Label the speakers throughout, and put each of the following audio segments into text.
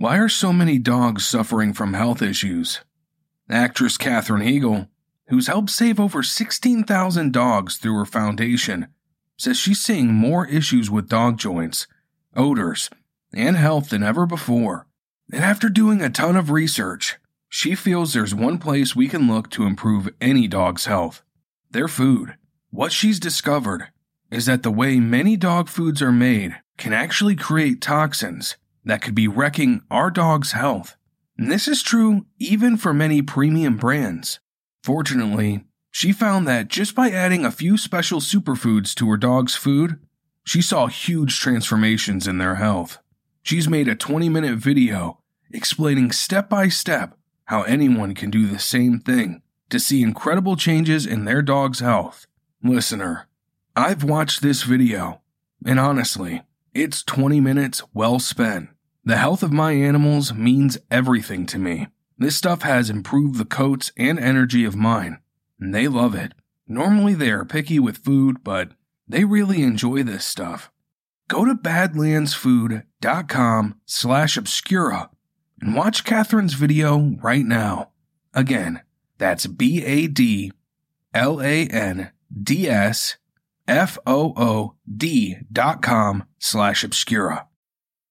Speaker 1: Why are so many dogs suffering from health issues? Actress Katherine Heigl, who's helped save over 16,000 dogs through her foundation, says she's seeing more issues with dog joints, odors, and health than ever before. And after doing a ton of research, she feels there's one place we can look to improve any dog's health their food. What she's discovered is that the way many dog foods are made can actually create toxins that could be wrecking our dog's health. And this is true even for many premium brands. Fortunately, she found that just by adding a few special superfoods to her dog's food, she saw huge transformations in their health. She's made a 20 minute video explaining step by step how anyone can do the same thing to see incredible changes in their dog's health. Listener, I've watched this video, and honestly, it's 20 minutes well spent. The health of my animals means everything to me. This stuff has improved the coats and energy of mine, and they love it. Normally they are picky with food, but they really enjoy this stuff. Go to badlandsfood.com slash obscura and watch Katherine's video right now. Again, that's B A D L A N D S F O O D dot com slash obscura.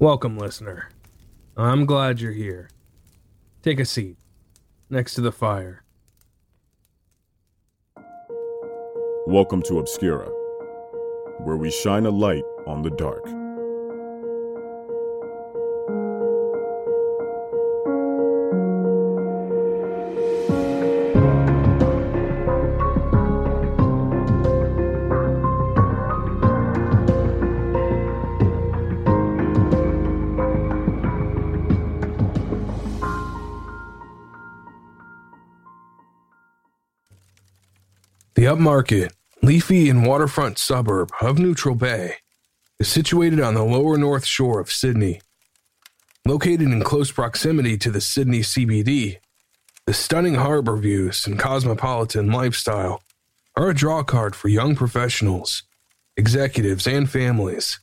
Speaker 2: Welcome, listener. I'm glad you're here. Take a seat next to the fire.
Speaker 3: Welcome to Obscura, where we shine a light on the dark.
Speaker 1: Upmarket, leafy, and waterfront suburb of Neutral Bay is situated on the lower north shore of Sydney. Located in close proximity to the Sydney CBD, the stunning harbor views and cosmopolitan lifestyle are a draw card for young professionals, executives, and families.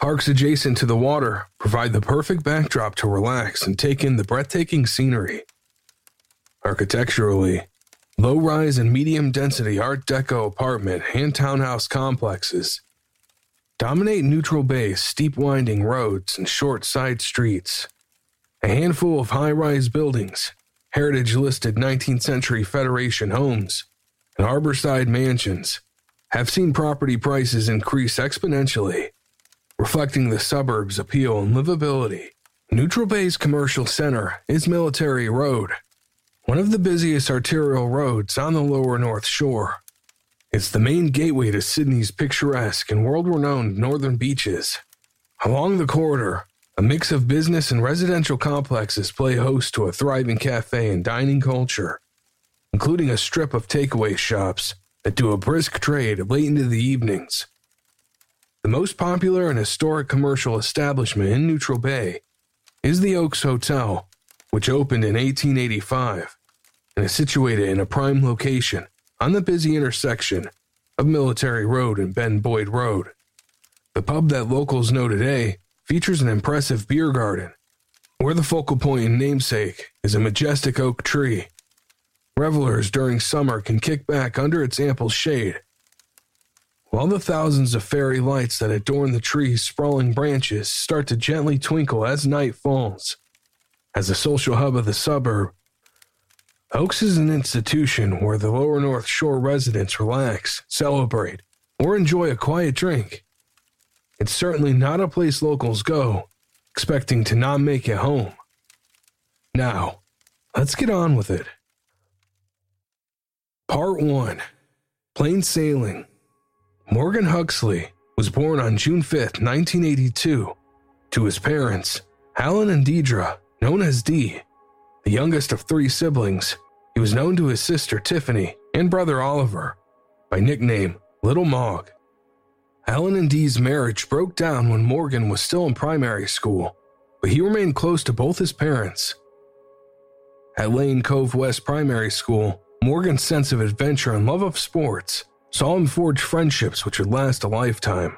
Speaker 1: Parks adjacent to the water provide the perfect backdrop to relax and take in the breathtaking scenery. Architecturally, Low rise and medium density Art Deco apartment and townhouse complexes. Dominate Neutral Bay's steep winding roads and short side streets. A handful of high rise buildings, heritage listed 19th century Federation homes, and harborside mansions. Have seen property prices increase exponentially, reflecting the suburb's appeal and livability. Neutral Bay's commercial center is Military Road one of the busiest arterial roads on the lower North Shore. It's the main gateway to Sydney's picturesque and world renowned northern beaches. Along the corridor, a mix of business and residential complexes play host to a thriving cafe and dining culture, including a strip of takeaway shops that do a brisk trade late into the evenings. The most popular and historic commercial establishment in Neutral Bay is the Oaks Hotel, which opened in 1885 and is situated in a prime location on the busy intersection of Military Road and Ben Boyd Road. The pub that locals know today features an impressive beer garden, where the focal point and namesake is a majestic oak tree. Revelers during summer can kick back under its ample shade, while the thousands of fairy lights that adorn the tree's sprawling branches start to gently twinkle as night falls. As a social hub of the suburb, Oaks is an institution where the lower North Shore residents relax, celebrate, or enjoy a quiet drink. It's certainly not a place locals go, expecting to not make it home. Now, Let's get on with it. Part 1 Plain Sailing. Morgan Huxley was born on June 5, 1982, to his parents, Alan and Deidre, known as Dee. The youngest of three siblings, he was known to his sister Tiffany and brother Oliver by nickname Little Mog. Alan and Dee's marriage broke down when Morgan was still in primary school, but he remained close to both his parents. At Lane Cove West Primary School, Morgan's sense of adventure and love of sports saw him forge friendships which would last a lifetime.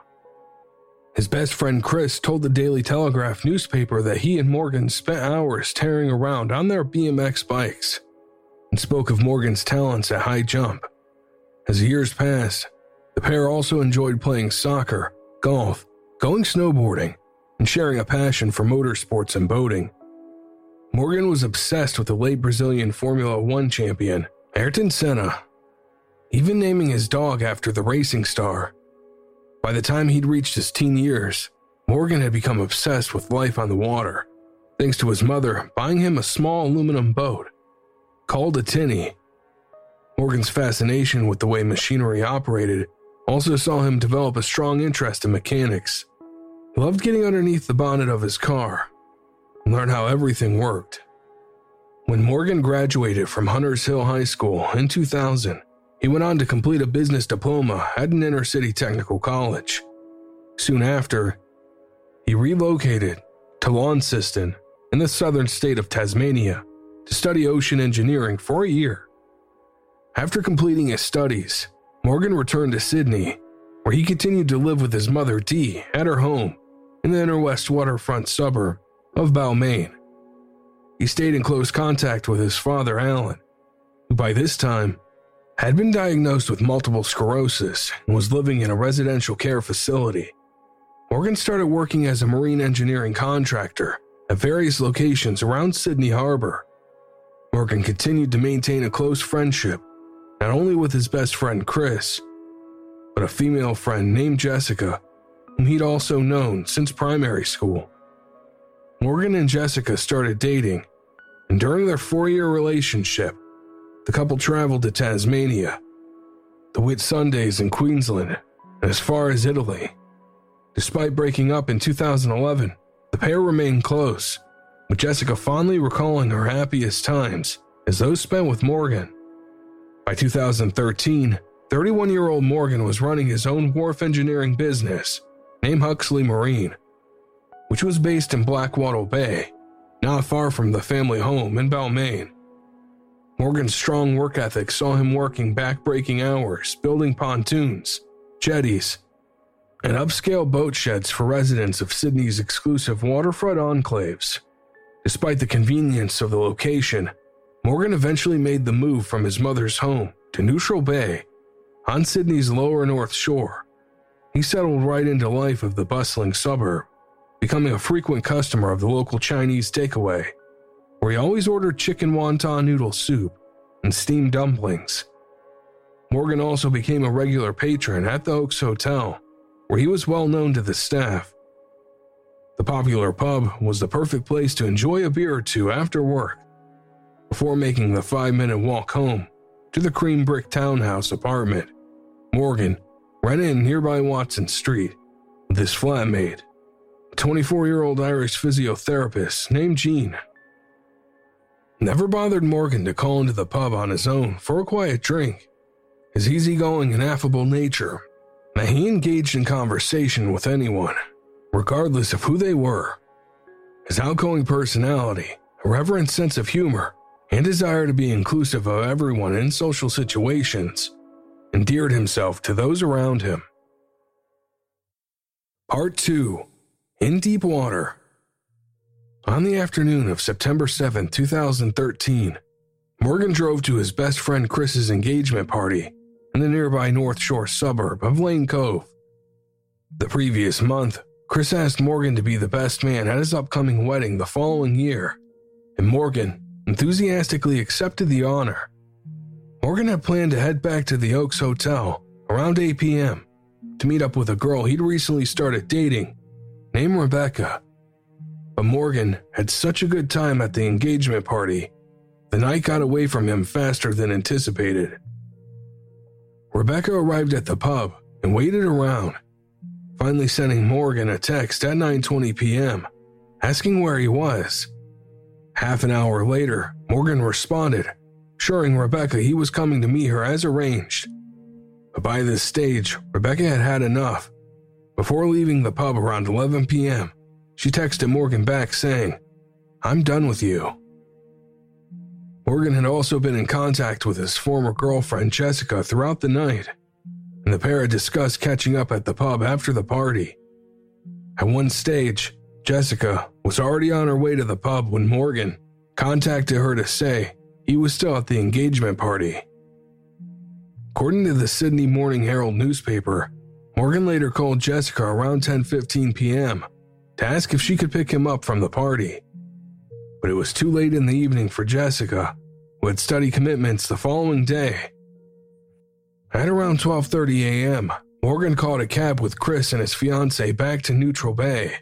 Speaker 1: His best friend Chris told the Daily Telegraph newspaper that he and Morgan spent hours tearing around on their BMX bikes and spoke of Morgan's talents at high jump. As years passed, the pair also enjoyed playing soccer, golf, going snowboarding, and sharing a passion for motorsports and boating. Morgan was obsessed with the late Brazilian Formula One champion Ayrton Senna, even naming his dog after the racing star. By the time he'd reached his teen years, Morgan had become obsessed with life on the water, thanks to his mother buying him a small aluminum boat called a tinny. Morgan's fascination with the way machinery operated also saw him develop a strong interest in mechanics. He loved getting underneath the bonnet of his car and learn how everything worked. When Morgan graduated from Hunters Hill High School in 2000, he went on to complete a business diploma at an inner city technical college. Soon after, he relocated to Launceston in the southern state of Tasmania to study ocean engineering for a year. After completing his studies, Morgan returned to Sydney, where he continued to live with his mother Dee at her home in the inner west waterfront suburb of Balmain. He stayed in close contact with his father, Alan, who by this time had been diagnosed with multiple sclerosis and was living in a residential care facility. Morgan started working as a marine engineering contractor at various locations around Sydney Harbor. Morgan continued to maintain a close friendship, not only with his best friend Chris, but a female friend named Jessica, whom he'd also known since primary school. Morgan and Jessica started dating and during their four year relationship, the couple traveled to Tasmania, the Whitsundays in Queensland, and as far as Italy. Despite breaking up in 2011, the pair remained close, with Jessica fondly recalling her happiest times as those spent with Morgan. By 2013, 31 year old Morgan was running his own wharf engineering business named Huxley Marine, which was based in Blackwattle Bay not far from the family home in Balmain. Morgan's strong work ethic saw him working back-breaking hours, building pontoons, jetties, and upscale boat sheds for residents of Sydney's exclusive waterfront enclaves. Despite the convenience of the location, Morgan eventually made the move from his mother's home to Neutral Bay on Sydney's lower north shore. He settled right into life of the bustling suburb becoming a frequent customer of the local Chinese takeaway, where he always ordered chicken wonton noodle soup and steamed dumplings. Morgan also became a regular patron at the Oaks Hotel, where he was well known to the staff. The popular pub was the perfect place to enjoy a beer or two after work, before making the five minute walk home to the cream brick townhouse apartment. Morgan ran in nearby Watson Street with his flatmate, 24 year old Irish physiotherapist named Jean. Never bothered Morgan to call into the pub on his own for a quiet drink. His easygoing and affable nature meant he engaged in conversation with anyone, regardless of who they were. His outgoing personality, irreverent sense of humor, and desire to be inclusive of everyone in social situations endeared himself to those around him. Part 2 in deep water. On the afternoon of September 7, 2013, Morgan drove to his best friend Chris's engagement party in the nearby North Shore suburb of Lane Cove. The previous month, Chris asked Morgan to be the best man at his upcoming wedding the following year, and Morgan enthusiastically accepted the honor. Morgan had planned to head back to the Oaks Hotel around 8 p.m. to meet up with a girl he'd recently started dating named Rebecca. But Morgan had such a good time at the engagement party the night got away from him faster than anticipated. Rebecca arrived at the pub and waited around, finally sending Morgan a text at 9:20 p.m. asking where he was. Half an hour later, Morgan responded, assuring Rebecca he was coming to meet her as arranged. But by this stage, Rebecca had had enough. Before leaving the pub around 11 p.m., she texted Morgan back saying, I'm done with you. Morgan had also been in contact with his former girlfriend Jessica throughout the night, and the pair had discussed catching up at the pub after the party. At one stage, Jessica was already on her way to the pub when Morgan contacted her to say he was still at the engagement party. According to the Sydney Morning Herald newspaper, Morgan later called Jessica around 10:15 p.m. to ask if she could pick him up from the party. But it was too late in the evening for Jessica, who had study commitments the following day. At around 12:30 a.m., Morgan called a cab with Chris and his fiancee back to Neutral Bay,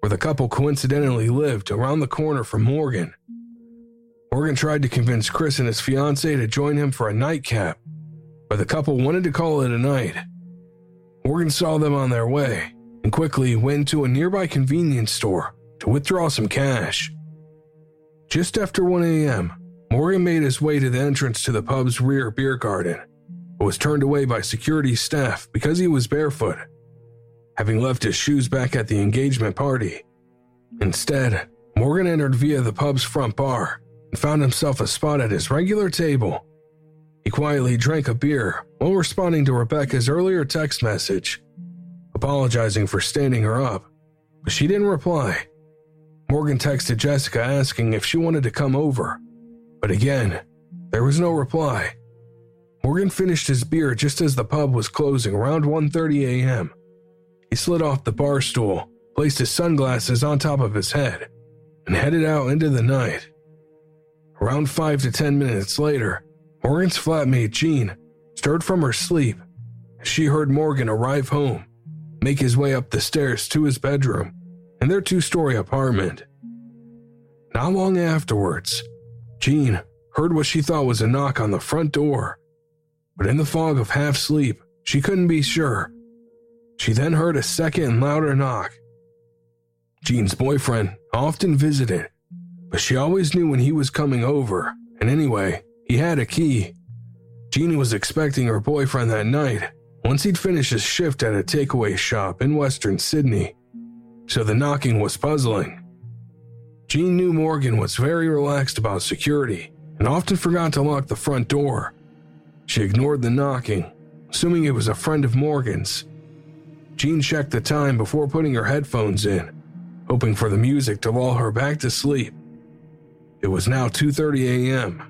Speaker 1: where the couple coincidentally lived around the corner from Morgan. Morgan tried to convince Chris and his fiancee to join him for a nightcap, but the couple wanted to call it a night. Morgan saw them on their way and quickly went to a nearby convenience store to withdraw some cash. Just after 1 a.m., Morgan made his way to the entrance to the pub's rear beer garden, but was turned away by security staff because he was barefoot, having left his shoes back at the engagement party. Instead, Morgan entered via the pub's front bar and found himself a spot at his regular table he quietly drank a beer while responding to Rebecca's earlier text message, apologizing for standing her up, but she didn't reply. Morgan texted Jessica asking if she wanted to come over, but again, there was no reply. Morgan finished his beer just as the pub was closing around 1:30 a.m. He slid off the bar stool, placed his sunglasses on top of his head, and headed out into the night. Around 5 to 10 minutes later, Morgan's flatmate, Jean, stirred from her sleep as she heard Morgan arrive home, make his way up the stairs to his bedroom in their two story apartment. Not long afterwards, Jean heard what she thought was a knock on the front door, but in the fog of half sleep, she couldn't be sure. She then heard a second and louder knock. Jean's boyfriend often visited, but she always knew when he was coming over, and anyway, he had a key. Jeannie was expecting her boyfriend that night once he'd finished his shift at a takeaway shop in Western Sydney, so the knocking was puzzling. Jean knew Morgan was very relaxed about security and often forgot to lock the front door. She ignored the knocking, assuming it was a friend of Morgan's. Jean checked the time before putting her headphones in, hoping for the music to lull her back to sleep. It was now 2:30 a.m.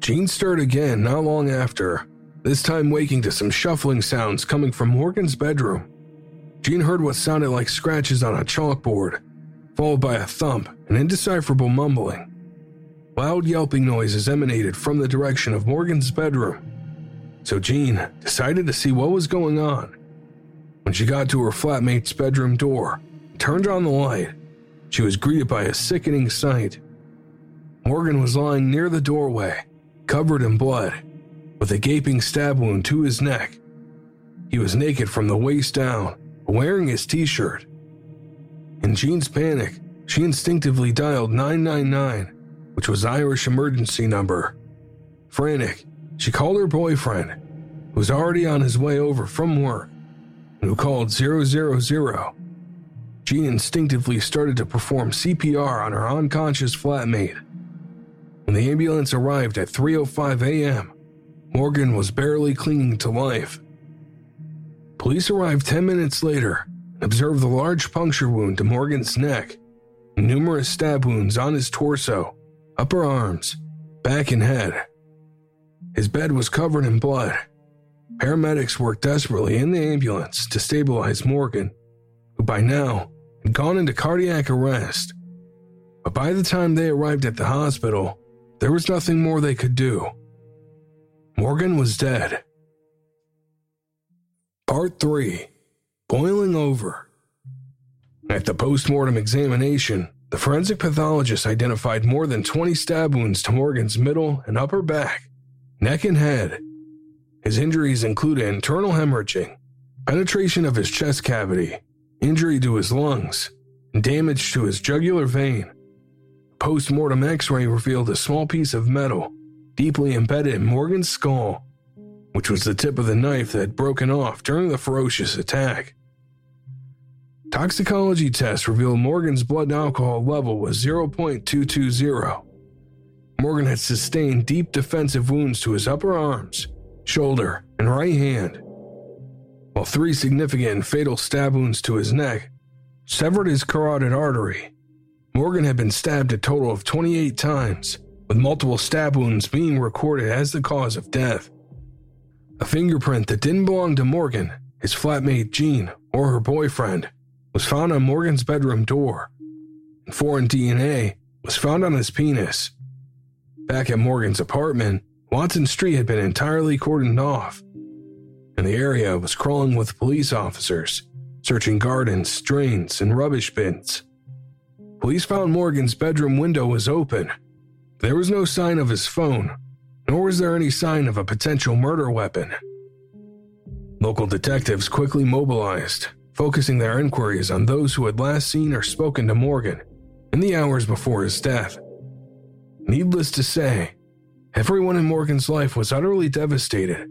Speaker 1: Jean stirred again not long after, this time waking to some shuffling sounds coming from Morgan's bedroom. Jean heard what sounded like scratches on a chalkboard, followed by a thump and indecipherable mumbling. Loud yelping noises emanated from the direction of Morgan's bedroom, so Jean decided to see what was going on. When she got to her flatmate's bedroom door and turned on the light, she was greeted by a sickening sight. Morgan was lying near the doorway, covered in blood, with a gaping stab wound to his neck. He was naked from the waist down, wearing his t shirt. In Jean's panic, she instinctively dialed 999, which was Irish emergency number. Frantic, she called her boyfriend, who was already on his way over from work, and who called 000. Jean instinctively started to perform CPR on her unconscious flatmate. When the ambulance arrived at 3:05 a.m., Morgan was barely clinging to life. Police arrived 10 minutes later and observed the large puncture wound to Morgan's neck numerous stab wounds on his torso, upper arms, back, and head. His bed was covered in blood. Paramedics worked desperately in the ambulance to stabilize Morgan, who by now had gone into cardiac arrest. But by the time they arrived at the hospital, there was nothing more they could do. Morgan was dead. Part 3 Boiling Over. At the post mortem examination, the forensic pathologist identified more than 20 stab wounds to Morgan's middle and upper back, neck, and head. His injuries included internal hemorrhaging, penetration of his chest cavity, injury to his lungs, and damage to his jugular vein. Post mortem x ray revealed a small piece of metal deeply embedded in Morgan's skull, which was the tip of the knife that had broken off during the ferocious attack. Toxicology tests revealed Morgan's blood alcohol level was 0.220. Morgan had sustained deep defensive wounds to his upper arms, shoulder, and right hand, while three significant and fatal stab wounds to his neck severed his carotid artery. Morgan had been stabbed a total of 28 times, with multiple stab wounds being recorded as the cause of death. A fingerprint that didn't belong to Morgan, his flatmate Jean, or her boyfriend, was found on Morgan's bedroom door. And foreign DNA was found on his penis. Back at Morgan's apartment, Watson Street had been entirely cordoned off, and the area was crawling with police officers, searching gardens, drains, and rubbish bins. Police found Morgan's bedroom window was open. There was no sign of his phone, nor was there any sign of a potential murder weapon. Local detectives quickly mobilized, focusing their inquiries on those who had last seen or spoken to Morgan in the hours before his death. Needless to say, everyone in Morgan's life was utterly devastated.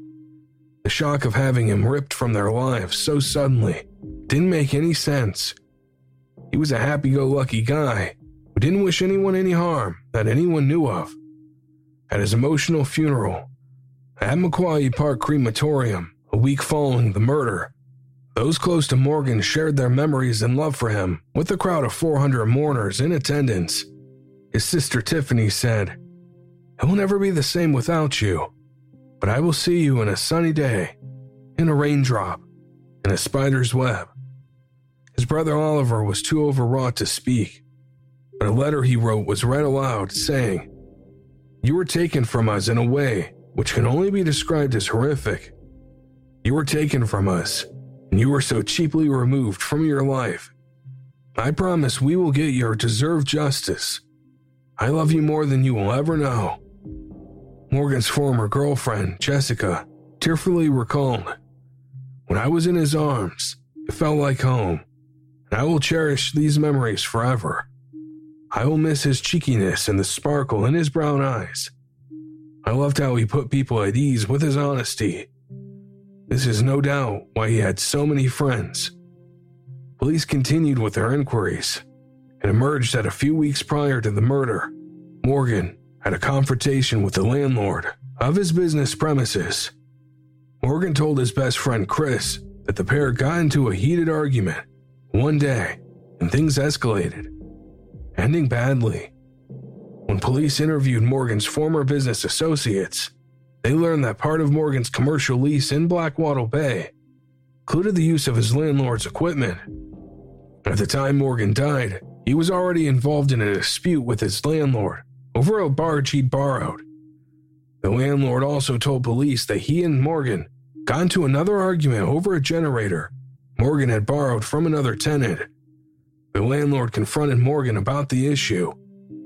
Speaker 1: The shock of having him ripped from their lives so suddenly didn't make any sense. He was a happy go lucky guy who didn't wish anyone any harm that anyone knew of. At his emotional funeral, at Macquarie Park Crematorium, a week following the murder, those close to Morgan shared their memories and love for him with a crowd of 400 mourners in attendance. His sister Tiffany said, It will never be the same without you, but I will see you in a sunny day, in a raindrop, in a spider's web. His brother Oliver was too overwrought to speak, but a letter he wrote was read aloud, saying, You were taken from us in a way which can only be described as horrific. You were taken from us, and you were so cheaply removed from your life. I promise we will get your deserved justice. I love you more than you will ever know. Morgan's former girlfriend, Jessica, tearfully recalled When I was in his arms, it felt like home, and I will cherish these memories forever. I will miss his cheekiness and the sparkle in his brown eyes. I loved how he put people at ease with his honesty. This is no doubt why he had so many friends. Police continued with their inquiries. and emerged that a few weeks prior to the murder, Morgan had a confrontation with the landlord of his business premises. Morgan told his best friend Chris that the pair got into a heated argument one day and things escalated, ending badly. When police interviewed Morgan's former business associates, they learned that part of Morgan's commercial lease in Blackwattle Bay included the use of his landlord's equipment. At the time Morgan died, he was already involved in a dispute with his landlord over a barge he'd borrowed. The landlord also told police that he and Morgan got into another argument over a generator Morgan had borrowed from another tenant. The landlord confronted Morgan about the issue,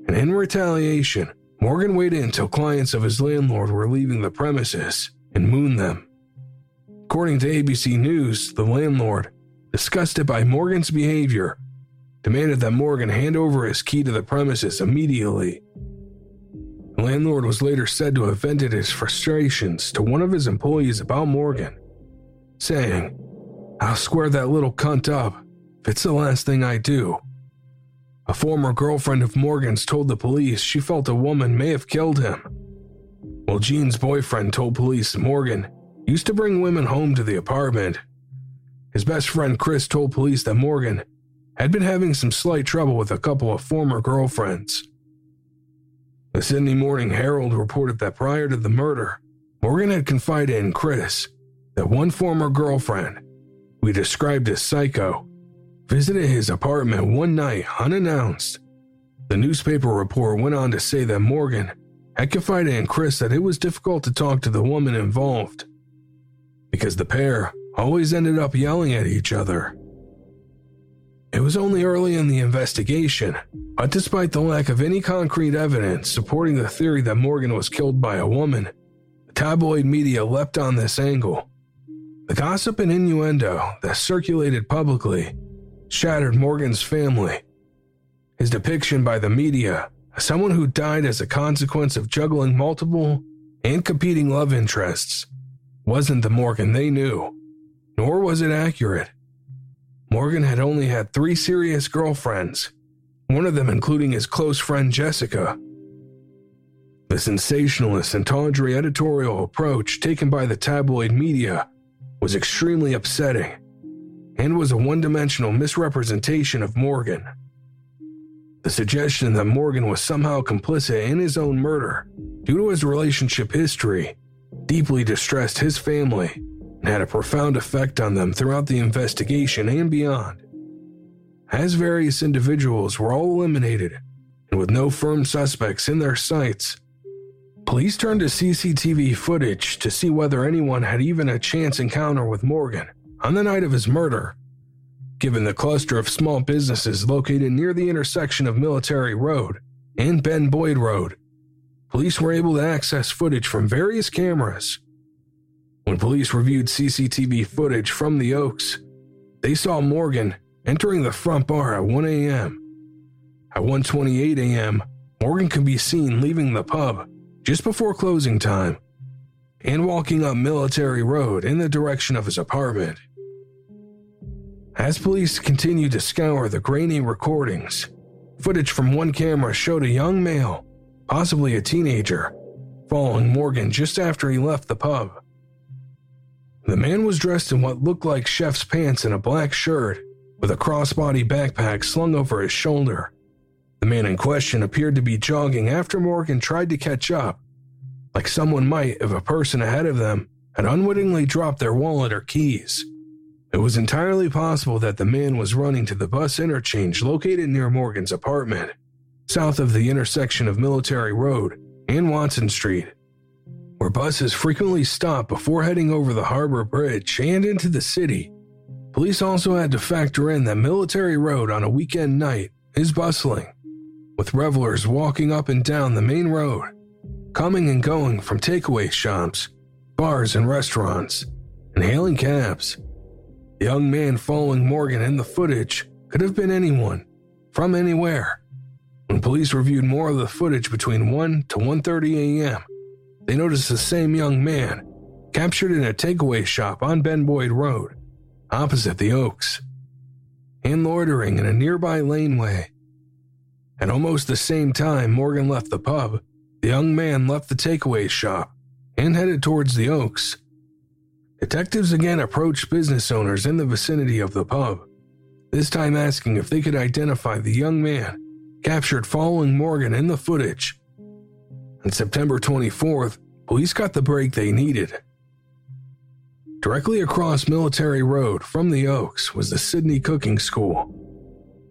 Speaker 1: and in retaliation, Morgan waited until clients of his landlord were leaving the premises and mooned them. According to ABC News, the landlord, disgusted by Morgan's behavior, demanded that Morgan hand over his key to the premises immediately. The landlord was later said to have vented his frustrations to one of his employees about Morgan, saying, I'll square that little cunt up it's the last thing I do. A former girlfriend of Morgan's told the police she felt a woman may have killed him. While Jean's boyfriend told police Morgan used to bring women home to the apartment. His best friend Chris told police that Morgan had been having some slight trouble with a couple of former girlfriends. The Sydney Morning Herald reported that prior to the murder, Morgan had confided in Chris that one former girlfriend, we described as psycho, visited his apartment one night unannounced. The newspaper report went on to say that Morgan had confided in Chris that it was difficult to talk to the woman involved because the pair always ended up yelling at each other. It was only early in the investigation, but despite the lack of any concrete evidence supporting the theory that Morgan was killed by a woman, the tabloid media leapt on this angle. The gossip and innuendo that circulated publicly shattered Morgan's family. His depiction by the media as someone who died as a consequence of juggling multiple and competing love interests wasn't the Morgan they knew, nor was it accurate. Morgan had only had three serious girlfriends, one of them including his close friend Jessica. The sensationalist and tawdry editorial approach taken by the tabloid media was extremely upsetting and was a one dimensional misrepresentation of Morgan. The suggestion that Morgan was somehow complicit in his own murder due to his relationship history deeply distressed his family and had a profound effect on them throughout the investigation and beyond. As various individuals were all eliminated and with no firm suspects in their sights, police turned to CCTV footage to see whether anyone had even a chance encounter with Morgan on the night of his murder. Given the cluster of small businesses located near the intersection of Military Road and Ben Boyd Road, police were able to access footage from various cameras. When police reviewed CCTV footage from the Oaks, they saw Morgan entering the front bar at 1 a.m. At 1:28 a.m., Morgan could be seen leaving the pub just before closing time and walking up Military Road in the direction of his apartment. As police continued to scour the grainy recordings, footage from one camera showed a young male, possibly a teenager, following Morgan just after he left the pub. The man was dressed in what looked like chef's pants and a black shirt, with a crossbody backpack slung over his shoulder. The man in question appeared to be jogging after Morgan tried to catch up, like someone might if a person ahead of them had unwittingly dropped their wallet or keys. It was entirely possible that the man was running to the bus interchange located near Morgan's apartment, south of the intersection of Military Road and Watson Street, where buses frequently stop before heading over the Harbor Bridge and into the city. Police also had to factor in that Military Road on a weekend night is bustling, with revelers walking up and down the main road, coming and going from takeaway shops, bars, and restaurants, and hailing cabs. The young man following Morgan in the footage could have been anyone, from anywhere. When police reviewed more of the footage between 1 to 1:30 a.m., they noticed the same young man captured in a takeaway shop on Ben Boyd Road, opposite the Oaks, and loitering in a nearby laneway. At almost the same time Morgan left the pub, the young man left the takeaway shop and headed towards the Oaks. Detectives again approached business owners in the vicinity of the pub, this time asking if they could identify the young man captured following Morgan in the footage. On September 24th, police got the break they needed. Directly across Military Road from the Oaks was the Sydney Cooking School.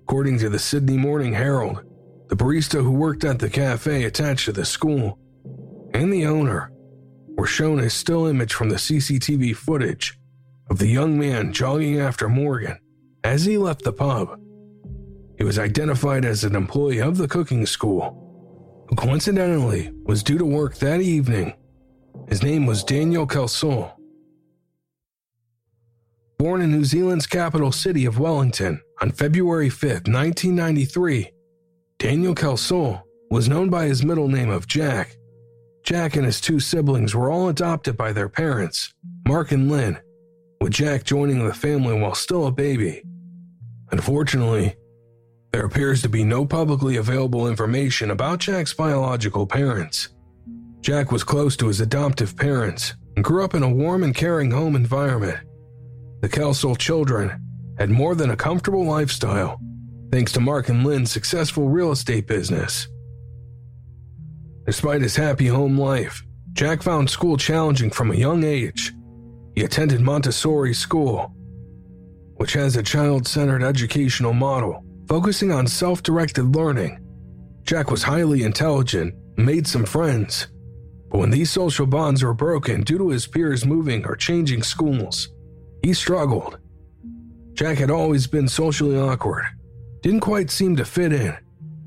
Speaker 1: According to the Sydney Morning Herald, the barista who worked at the cafe attached to the school and the owner were shown a still image from the CCTV footage of the young man jogging after Morgan as he left the pub. He was identified as an employee of the cooking school, who coincidentally was due to work that evening. His name was Daniel Kelsall. Born in New Zealand's capital city of Wellington on February 5, 1993, Daniel Kelsall was known by his middle name of Jack Jack and his two siblings were all adopted by their parents, Mark and Lynn, with Jack joining the family while still a baby. Unfortunately, there appears to be no publicly available information about Jack's biological parents. Jack was close to his adoptive parents and grew up in a warm and caring home environment. The Kelsall children had more than a comfortable lifestyle, thanks to Mark and Lynn's successful real estate business. Despite his happy home life, Jack found school challenging from a young age. He attended Montessori school, which has a child centered educational model focusing on self directed learning. Jack was highly intelligent made some friends, but when these social bonds were broken due to his peers moving or changing schools, he struggled. Jack had always been socially awkward, didn't quite seem to fit in,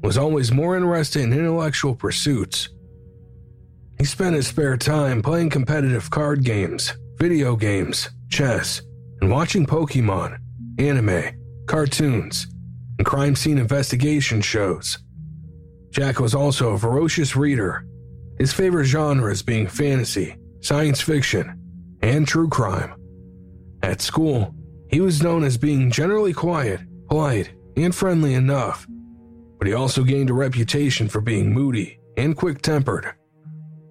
Speaker 1: was always more interested in intellectual pursuits. He spent his spare time playing competitive card games, video games, chess, and watching Pokemon, anime, cartoons, and crime scene investigation shows. Jack was also a voracious reader, his favorite genres being fantasy, science fiction, and true crime. At school, he was known as being generally quiet, polite, and friendly enough, but he also gained a reputation for being moody and quick tempered.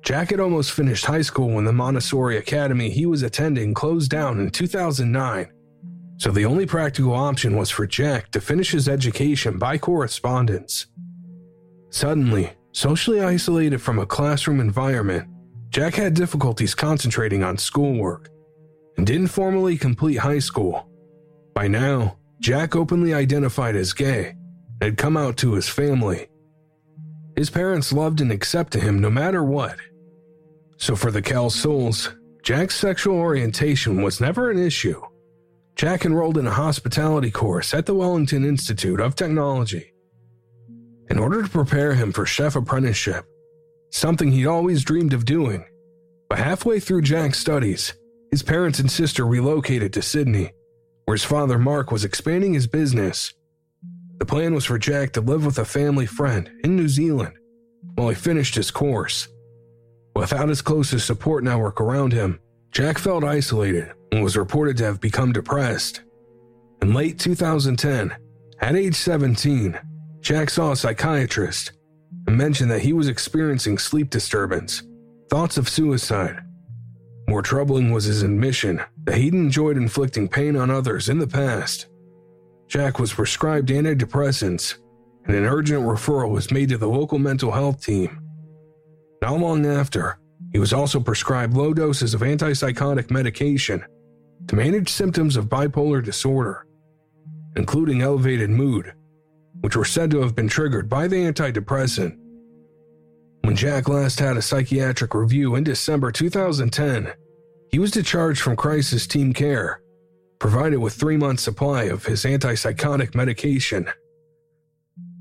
Speaker 1: Jack had almost finished high school when the Montessori Academy he was attending closed down in 2009, so the only practical option was for Jack to finish his education by correspondence. Suddenly, socially isolated from a classroom environment, Jack had difficulties concentrating on schoolwork and didn't formally complete high school. By now, Jack openly identified as gay had come out to his family. His parents loved and accepted him no matter what. So for the Kelsalls, Jack's sexual orientation was never an issue. Jack enrolled in a hospitality course at the Wellington Institute of Technology. In order to prepare him for chef apprenticeship, something he'd always dreamed of doing, but halfway through Jack's studies, his parents and sister relocated to Sydney where his father Mark was expanding his business. The plan was for Jack to live with a family friend in New Zealand while he finished his course. Without his closest support network around him, Jack felt isolated and was reported to have become depressed. In late 2010, at age 17, Jack saw a psychiatrist and mentioned that he was experiencing sleep disturbance, thoughts of suicide, more troubling was his admission that he'd enjoyed inflicting pain on others in the past. Jack was prescribed antidepressants, and an urgent referral was made to the local mental health team. Not long after, he was also prescribed low doses of antipsychotic medication to manage symptoms of bipolar disorder, including elevated mood, which were said to have been triggered by the antidepressant. When Jack last had a psychiatric review in December 2010, he was discharged from crisis team care, provided with three months' supply of his antipsychotic medication.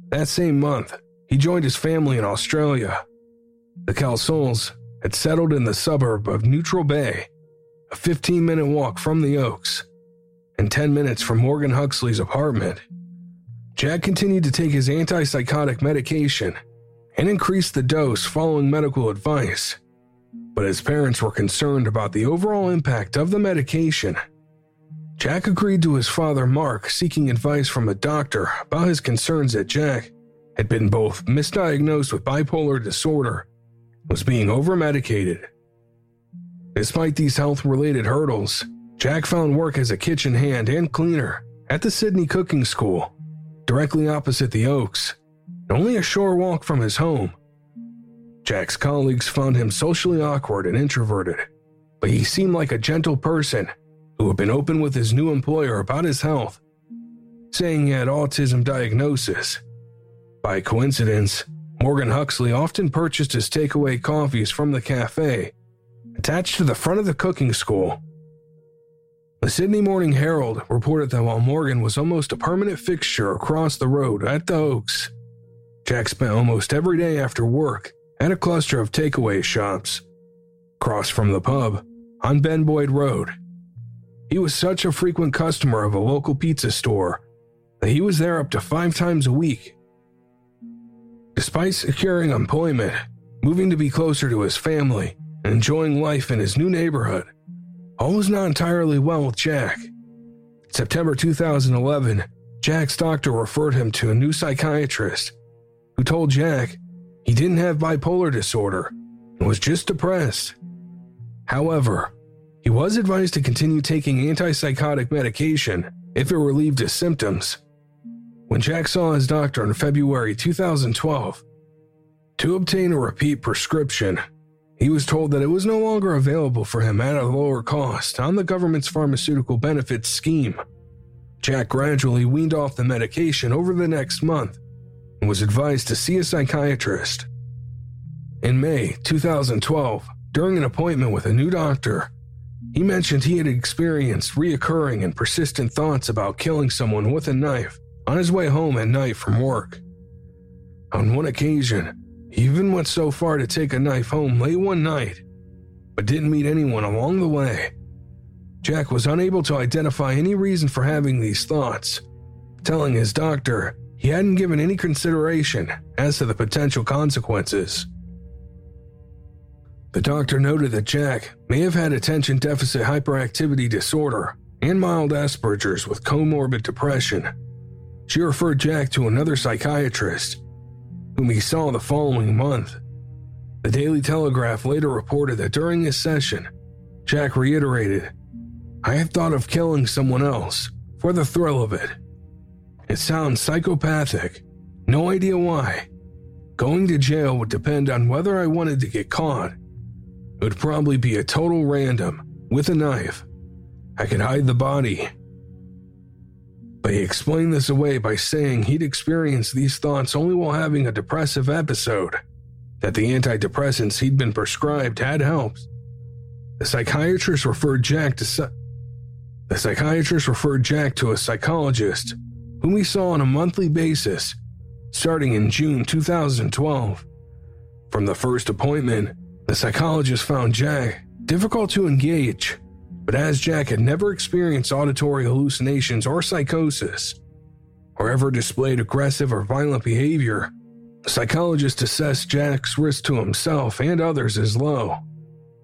Speaker 1: That same month, he joined his family in Australia. The Kelsalls had settled in the suburb of Neutral Bay, a 15 minute walk from the Oaks, and 10 minutes from Morgan Huxley's apartment. Jack continued to take his antipsychotic medication and increased the dose following medical advice. But his parents were concerned about the overall impact of the medication. Jack agreed to his father Mark seeking advice from a doctor about his concerns that Jack had been both misdiagnosed with bipolar disorder was being overmedicated. Despite these health related hurdles, Jack found work as a kitchen hand and cleaner at the Sydney Cooking School, directly opposite the Oaks, only a short walk from his home. Jack's colleagues found him socially awkward and introverted, but he seemed like a gentle person who had been open with his new employer about his health, saying he had autism diagnosis. By coincidence, Morgan Huxley often purchased his takeaway coffees from the cafe attached to the front of the cooking school. The Sydney Morning Herald reported that while Morgan was almost a permanent fixture across the road at the Oaks, Jack spent almost every day after work at a cluster of takeaway shops across from the pub on Ben Boyd Road. He was such a frequent customer of a local pizza store that he was there up to five times a week. Despite securing employment, moving to be closer to his family, and enjoying life in his new neighborhood, all was not entirely well with Jack. In September 2011, Jack's doctor referred him to a new psychiatrist who told Jack he didn't have bipolar disorder and was just depressed. However, he was advised to continue taking antipsychotic medication if it relieved his symptoms. When Jack saw his doctor in February 2012, to obtain a repeat prescription, he was told that it was no longer available for him at a lower cost on the government's pharmaceutical benefits scheme. Jack gradually weaned off the medication over the next month and was advised to see a psychiatrist. In May 2012, during an appointment with a new doctor, He mentioned he had experienced reoccurring and persistent thoughts about killing someone with a knife on his way home at night from work. On one occasion, he even went so far to take a knife home late one night, but didn't meet anyone along the way. Jack was unable to identify any reason for having these thoughts, telling his doctor he hadn't given any consideration as to the potential consequences. The doctor noted that Jack may have had attention deficit hyperactivity disorder and mild Asperger's with comorbid depression. She referred Jack to another psychiatrist, whom he saw the following month. The Daily Telegraph later reported that during his session, Jack reiterated, I had thought of killing someone else for the thrill of it. It sounds psychopathic, no idea why. Going to jail would depend on whether I wanted to get caught it would probably be a total random, with a knife. I could hide the body. But he explained this away by saying he'd experienced these thoughts only while having a depressive episode, that the antidepressants he'd been prescribed had helped. The psychiatrist referred Jack to the psychiatrist referred Jack to a psychologist whom he saw on a monthly basis starting in June 2012. From the first appointment, the psychologist found Jack difficult to engage, but as Jack had never experienced auditory hallucinations or psychosis, or ever displayed aggressive or violent behavior, the psychologist assessed Jack's risk to himself and others as low.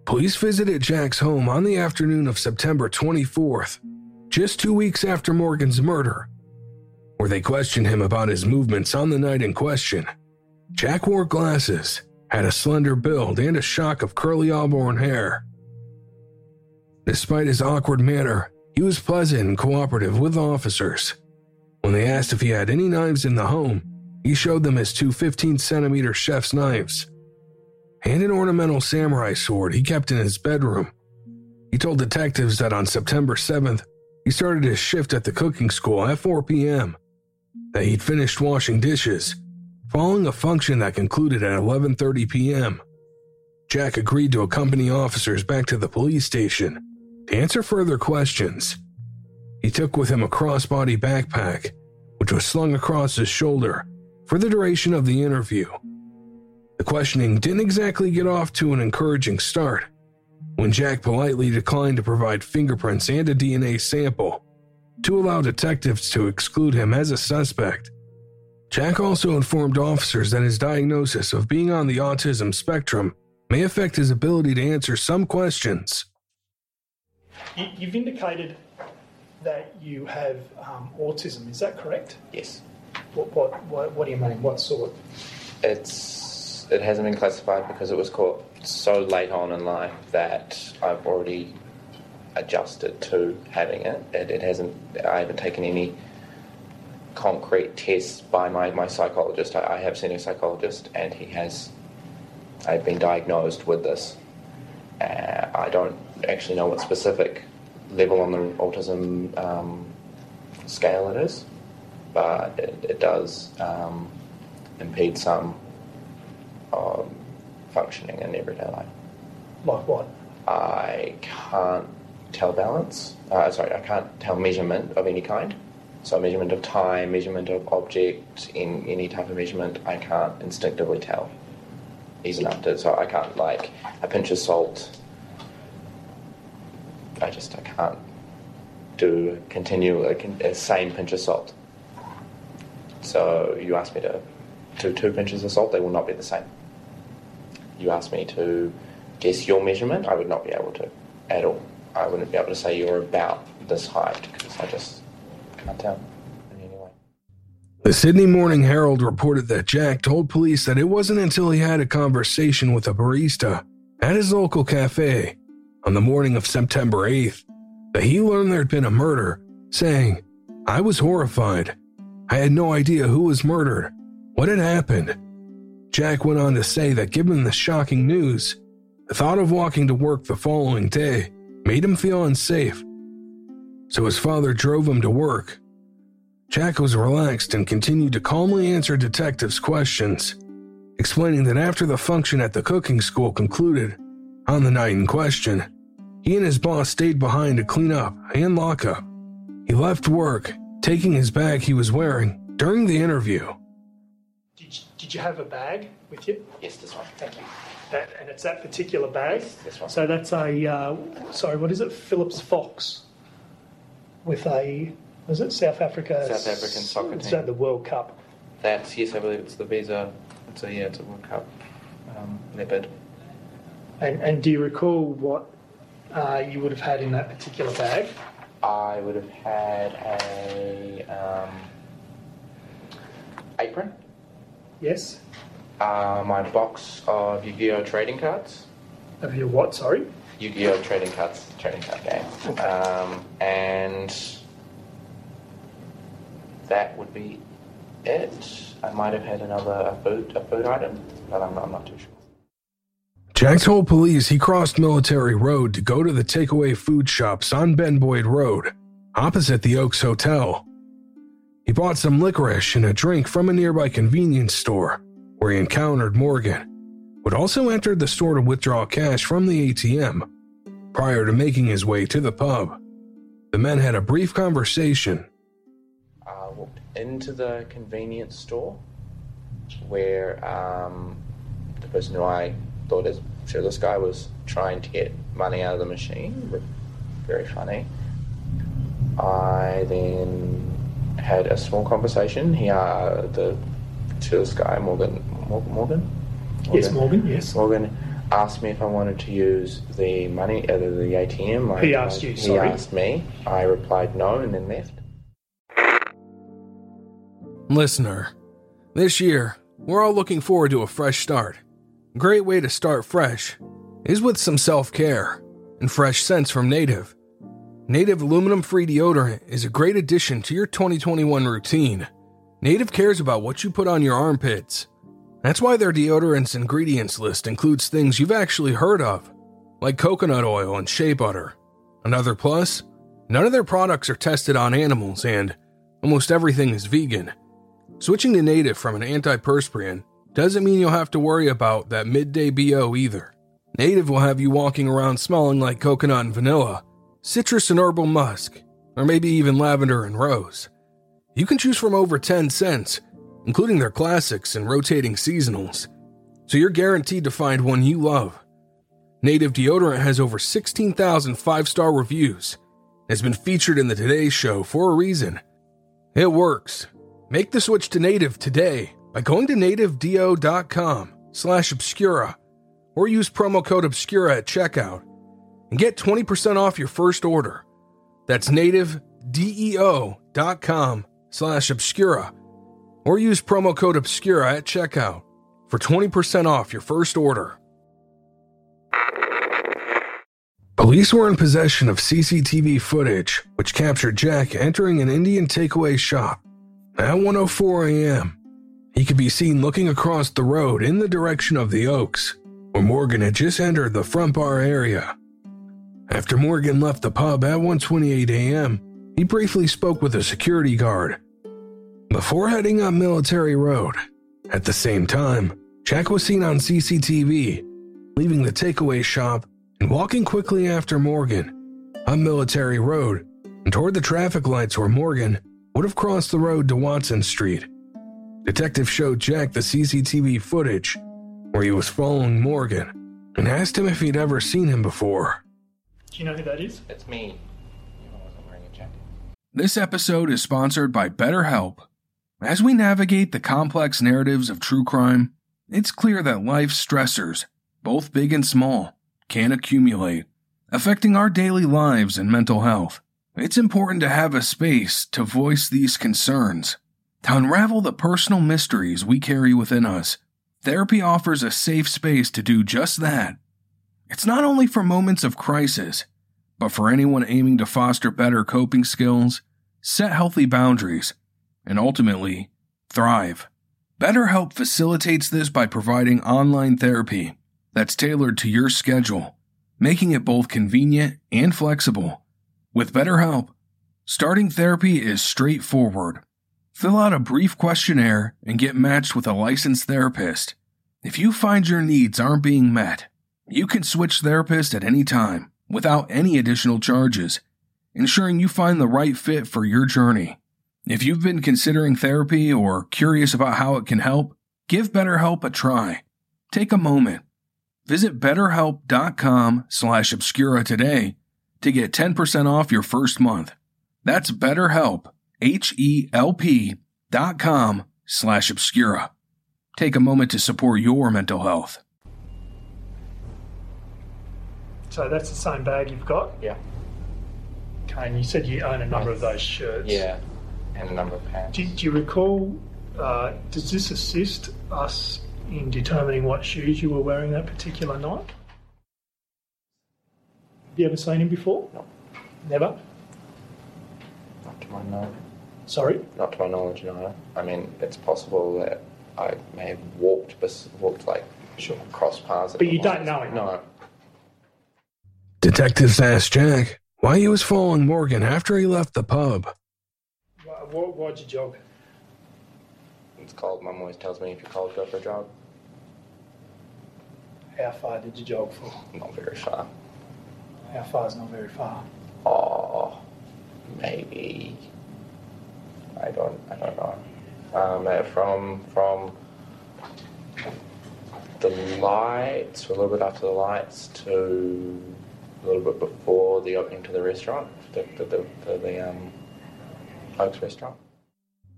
Speaker 1: Police visited Jack's home on the afternoon of September 24th, just two weeks after Morgan's murder, where they questioned him about his movements on the night in question. Jack wore glasses had a slender build and a shock of curly auburn hair. Despite his awkward manner, he was pleasant and cooperative with officers. When they asked if he had any knives in the home, he showed them his two 15 centimeter chef's knives and an ornamental samurai sword he kept in his bedroom. He told detectives that on September 7th, he started his shift at the cooking school at 4 p.m., that he'd finished washing dishes Following a function that concluded at 11:30 p.m., Jack agreed to accompany officers back to the police station to answer further questions. He took with him a crossbody backpack, which was slung across his shoulder for the duration of the interview. The questioning didn't exactly get off to an encouraging start when Jack politely declined to provide fingerprints and a DNA sample to allow detectives to exclude him as a suspect. Jack also informed officers that his diagnosis of being on the autism spectrum may affect his ability to answer some questions.
Speaker 4: You've indicated that you have um, autism, is that correct?
Speaker 5: Yes.
Speaker 4: What, what, what, what do you mean? What sort?
Speaker 5: It's it hasn't been classified because it was caught so late on in life that I've already adjusted to having it. It, it hasn't. I haven't taken any concrete tests by my, my psychologist. I, I have seen a psychologist, and he has. I've been diagnosed with this. Uh, I don't actually know what specific level on the autism um, scale it is, but it, it does um, impede some um, functioning in everyday life.
Speaker 4: Like what?
Speaker 5: I can't tell balance. Uh, sorry, I can't tell measurement of any kind. So measurement of time, measurement of object, in any type of measurement, I can't instinctively tell. Easy enough to, so I can't like a pinch of salt. I just I can't do continue a, a same pinch of salt. So you ask me to do two pinches of salt, they will not be the same. You ask me to guess your measurement, I would not be able to at all. I wouldn't be able to say you're about this height because I just
Speaker 1: The Sydney Morning Herald reported that Jack told police that it wasn't until he had a conversation with a barista at his local cafe on the morning of September 8th that he learned there had been a murder, saying, I was horrified. I had no idea who was murdered, what had happened. Jack went on to say that given the shocking news, the thought of walking to work the following day made him feel unsafe so his father drove him to work. Jack was relaxed and continued to calmly answer detectives' questions, explaining that after the function at the cooking school concluded on the night in question, he and his boss stayed behind to clean up and lock up. He left work, taking his bag he was wearing during the interview.
Speaker 4: Did you, did you have a bag with you?
Speaker 5: Yes, this one.
Speaker 4: Thank you. That, and it's that particular bag.
Speaker 5: This one.
Speaker 4: So that's a uh, sorry, what is it? Phillips Fox with a was it South Africa?
Speaker 5: South African soccer
Speaker 4: Is
Speaker 5: team.
Speaker 4: that the World Cup?
Speaker 5: That's yes, I believe it's the Visa. It's a yeah, it's a World Cup um, leopard.
Speaker 4: And, and do you recall what uh, you would have had in that particular bag?
Speaker 5: I would have had a um, apron,
Speaker 4: Yes.
Speaker 5: uh, my box of Yu-Gi-Oh trading cards,
Speaker 4: Of your what? Sorry.
Speaker 5: Yu-Gi-Oh trading cards, trading card game, um, and that would be it. I might have had another a food a food item, but I'm not, I'm not too sure.
Speaker 1: Jack told police he crossed Military Road to go to the takeaway food shops on Ben Boyd Road, opposite the Oaks Hotel. He bought some licorice and a drink from a nearby convenience store, where he encountered Morgan, but also enter the store to withdraw cash from the ATM prior to making his way to the pub. The men had a brief conversation.
Speaker 5: I walked into the convenience store where um, the person who I thought is sure this guy was trying to get money out of the machine. Very funny. I then had a small conversation. He uh, the to this guy Morgan Morgan.
Speaker 4: Yes, Morgan. Yes.
Speaker 5: Morgan asked me if I wanted to use the money uh, the, the ATM. I
Speaker 4: He asked you,
Speaker 5: He
Speaker 4: sorry.
Speaker 5: asked me. I replied no and then left.
Speaker 1: Listener, this year, we're all looking forward to a fresh start. A great way to start fresh is with some self care and fresh scents from Native. Native aluminum free deodorant is a great addition to your 2021 routine. Native cares about what you put on your armpits. That's why their deodorant's ingredients list includes things you've actually heard of, like coconut oil and shea butter. Another plus, none of their products are tested on animals and almost everything is vegan. Switching to native from an antiperspirant doesn't mean you'll have to worry about that midday BO either. Native will have you walking around smelling like coconut and vanilla, citrus and herbal musk, or maybe even lavender and rose. You can choose from over 10 scents, including their classics and rotating seasonals, so you're guaranteed to find one you love. Native deodorant has over 16,000 five star reviews, and has been featured in the Today Show for a reason. It works. Make the switch to native today by going to nativedeo.com slash obscura or use promo code obscura at checkout and get 20% off your first order. That's nativedeo.com slash obscura or use promo code obscura at checkout for 20% off your first order. Police were in possession of CCTV footage which captured Jack entering an Indian takeaway shop at 1:04 a.m., he could be seen looking across the road in the direction of the Oaks, where Morgan had just entered the front bar area. After Morgan left the pub at 1:28 a.m., he briefly spoke with a security guard before heading up Military Road. At the same time, Jack was seen on CCTV leaving the takeaway shop and walking quickly after Morgan up Military Road and toward the traffic lights where Morgan would have crossed the road to Watson Street. Detective showed Jack the CCTV footage where he was following Morgan and asked him if he'd ever seen him before.
Speaker 4: Do you know who that is?
Speaker 5: It's me. I wasn't wearing a jacket.
Speaker 1: This episode is sponsored by BetterHelp. As we navigate the complex narratives of true crime, it's clear that life's stressors, both big and small, can accumulate, affecting our daily lives and mental health. It's important to have a space to voice these concerns, to unravel the personal mysteries we carry within us. Therapy offers a safe space to do just that. It's not only for moments of crisis, but for anyone aiming to foster better coping skills, set healthy boundaries, and ultimately, thrive. BetterHelp facilitates this by providing online therapy that's tailored to your schedule, making it both convenient and flexible. With BetterHelp, starting therapy is straightforward. Fill out a brief questionnaire and get matched with a licensed therapist. If you find your needs aren't being met, you can switch therapists at any time without any additional charges, ensuring you find the right fit for your journey. If you've been considering therapy or curious about how it can help, give BetterHelp a try. Take a moment. Visit betterhelp.com slash obscura today to get 10% off your first month. That's betterhelp, H-E-L-P dot com slash obscura. Take a moment to support your mental health.
Speaker 4: So that's the same bag you've got?
Speaker 5: Yeah.
Speaker 4: Okay, and you said you own a number of those shirts.
Speaker 5: Yeah. And a number of pants.
Speaker 4: Do, do you recall, uh, does this assist us in determining what shoes you were wearing that particular night? Have you ever seen him before?
Speaker 5: No.
Speaker 4: Never?
Speaker 5: Not to my knowledge.
Speaker 4: Sorry?
Speaker 5: Not to my knowledge, no. I mean, it's possible that I may have walked, bes- walked like
Speaker 4: Sure.
Speaker 5: cross paths.
Speaker 4: But you don't know him?
Speaker 5: No.
Speaker 1: Detectives asked Jack why he was following Morgan after he left the pub.
Speaker 4: Why'd you jog?
Speaker 5: It's cold. Mum always tells me if you're cold, go for a jog.
Speaker 4: How far did you jog for?
Speaker 5: Not very far.
Speaker 4: How far is not very far?
Speaker 5: Oh, maybe. I don't. I don't know. Um, from from the lights, a little bit after the lights, to a little bit before the opening to the restaurant, the the the, the, the um,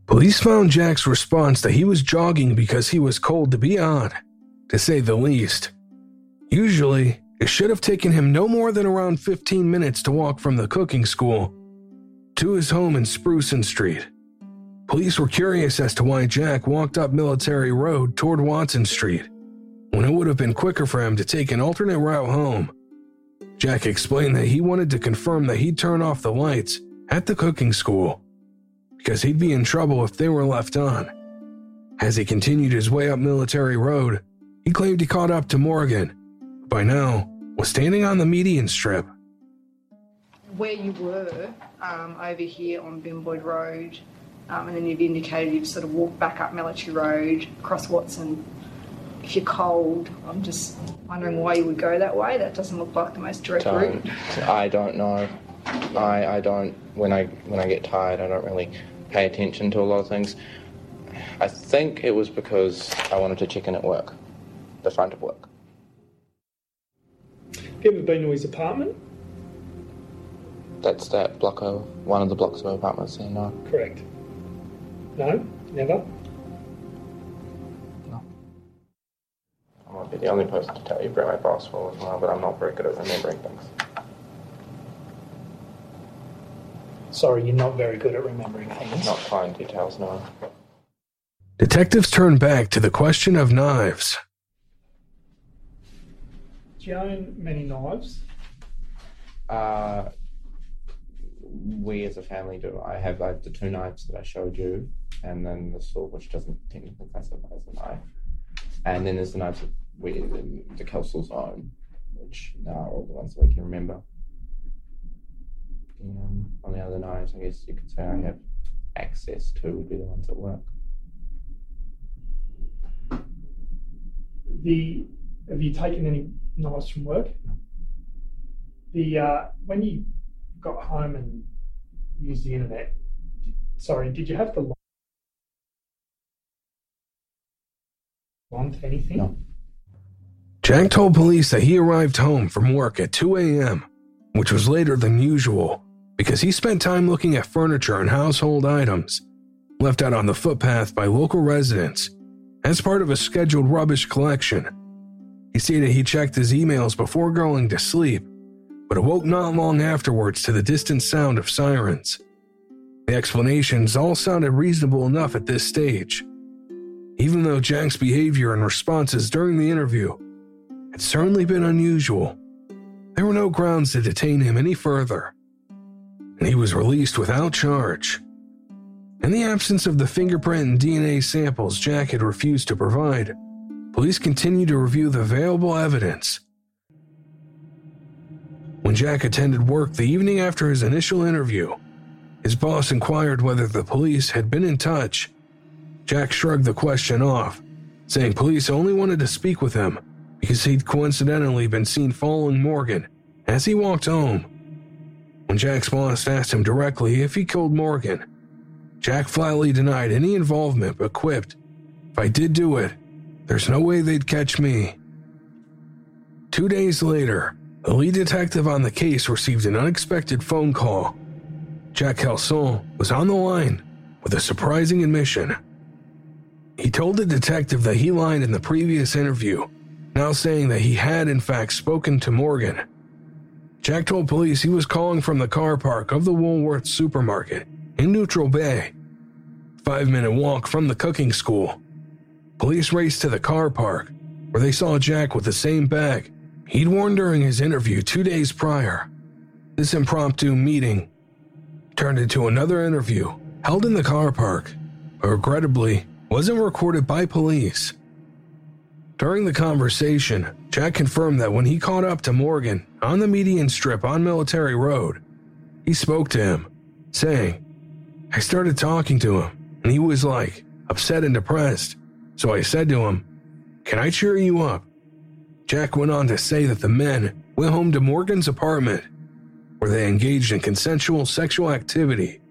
Speaker 1: Police found Jack's response that he was jogging because he was cold to be odd, to say the least. Usually, it should have taken him no more than around 15 minutes to walk from the cooking school to his home in Spruson Street. Police were curious as to why Jack walked up Military Road toward Watson Street, when it would have been quicker for him to take an alternate route home. Jack explained that he wanted to confirm that he'd turn off the lights at the cooking school because he'd be in trouble if they were left on. As he continued his way up Military Road, he claimed he caught up to Morgan, who by now was standing on the median strip.
Speaker 6: where you were um, over here on Ben Boyd Road, um, and then you've indicated you've sort of walked back up Military Road, across Watson. If you're cold, I'm just wondering why you would go that way. That doesn't look like the most direct route.
Speaker 5: Don't. I don't know. I I don't. When I when I get tired, I don't really pay attention to a lot of things. I think it was because I wanted to check in at work, the front of work.
Speaker 4: Have you ever been to his apartment?
Speaker 5: That's that block of one of the blocks of apartments there. No,
Speaker 4: Correct. No? Never? No.
Speaker 5: I might be the only person to tell you where my boss was as well, but I'm not very good at remembering things.
Speaker 4: Sorry, you're not very good at remembering things.
Speaker 5: Not fine details. No.
Speaker 1: Detectives turn back to the question of knives.
Speaker 4: Do you own many knives?
Speaker 5: Uh, we as a family do. I have like the two knives that I showed you, and then the sword, which doesn't technically classify as a knife. And then there's the knives that we, the Kelsalls own, which are all the ones that we can remember. Um, on the other knives, I guess you could say I have access to would be the ones at work.
Speaker 4: The have you taken any knives from work? The uh, when you got home and used the internet, sorry, did you have to log on to anything?
Speaker 5: No.
Speaker 1: Jack told police that he arrived home from work at 2 a.m., which was later than usual because he spent time looking at furniture and household items left out on the footpath by local residents as part of a scheduled rubbish collection. He stated he checked his emails before going to sleep, but awoke not long afterwards to the distant sound of sirens. The explanations all sounded reasonable enough at this stage, even though Jack's behavior and responses during the interview had certainly been unusual. There were no grounds to detain him any further, he was released without charge. In the absence of the fingerprint and DNA samples Jack had refused to provide, police continued to review the available evidence. When Jack attended work the evening after his initial interview, his boss inquired whether the police had been in touch. Jack shrugged the question off, saying police only wanted to speak with him because he'd coincidentally been seen following Morgan as he walked home. When Jack's boss asked him directly if he killed Morgan, Jack flatly denied any involvement but quipped, If I did do it, there's no way they'd catch me. Two days later, the lead detective on the case received an unexpected phone call. Jack Kelsall was on the line with a surprising admission. He told the detective that he lied in the previous interview, now saying that he had in fact spoken to Morgan. Jack told police he was calling from the car park of the Woolworth supermarket in Neutral Bay, five minute walk from the cooking school. Police raced to the car park, where they saw Jack with the same bag he'd worn during his interview two days prior. This impromptu meeting turned into another interview held in the car park, but regrettably wasn't recorded by police. During the conversation, Jack confirmed that when he caught up to Morgan on the median strip on Military Road, he spoke to him, saying, I started talking to him, and he was like, upset and depressed. So I said to him, Can I cheer you up? Jack went on to say that the men went home to Morgan's apartment, where they engaged in consensual sexual activity.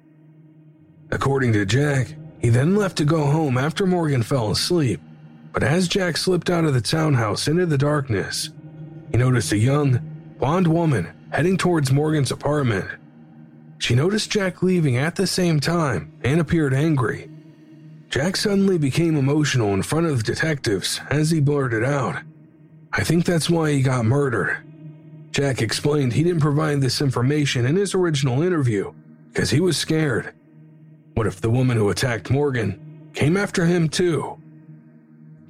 Speaker 1: According to Jack, he then left to go home after Morgan fell asleep. But as Jack slipped out of the townhouse into the darkness, he noticed a young, blonde woman heading towards Morgan's apartment. She noticed Jack leaving at the same time and appeared angry. Jack suddenly became emotional in front of the detectives as he blurted out, I think that's why he got murdered. Jack explained he didn't provide this information in his original interview because he was scared. What if the woman who attacked Morgan came after him too?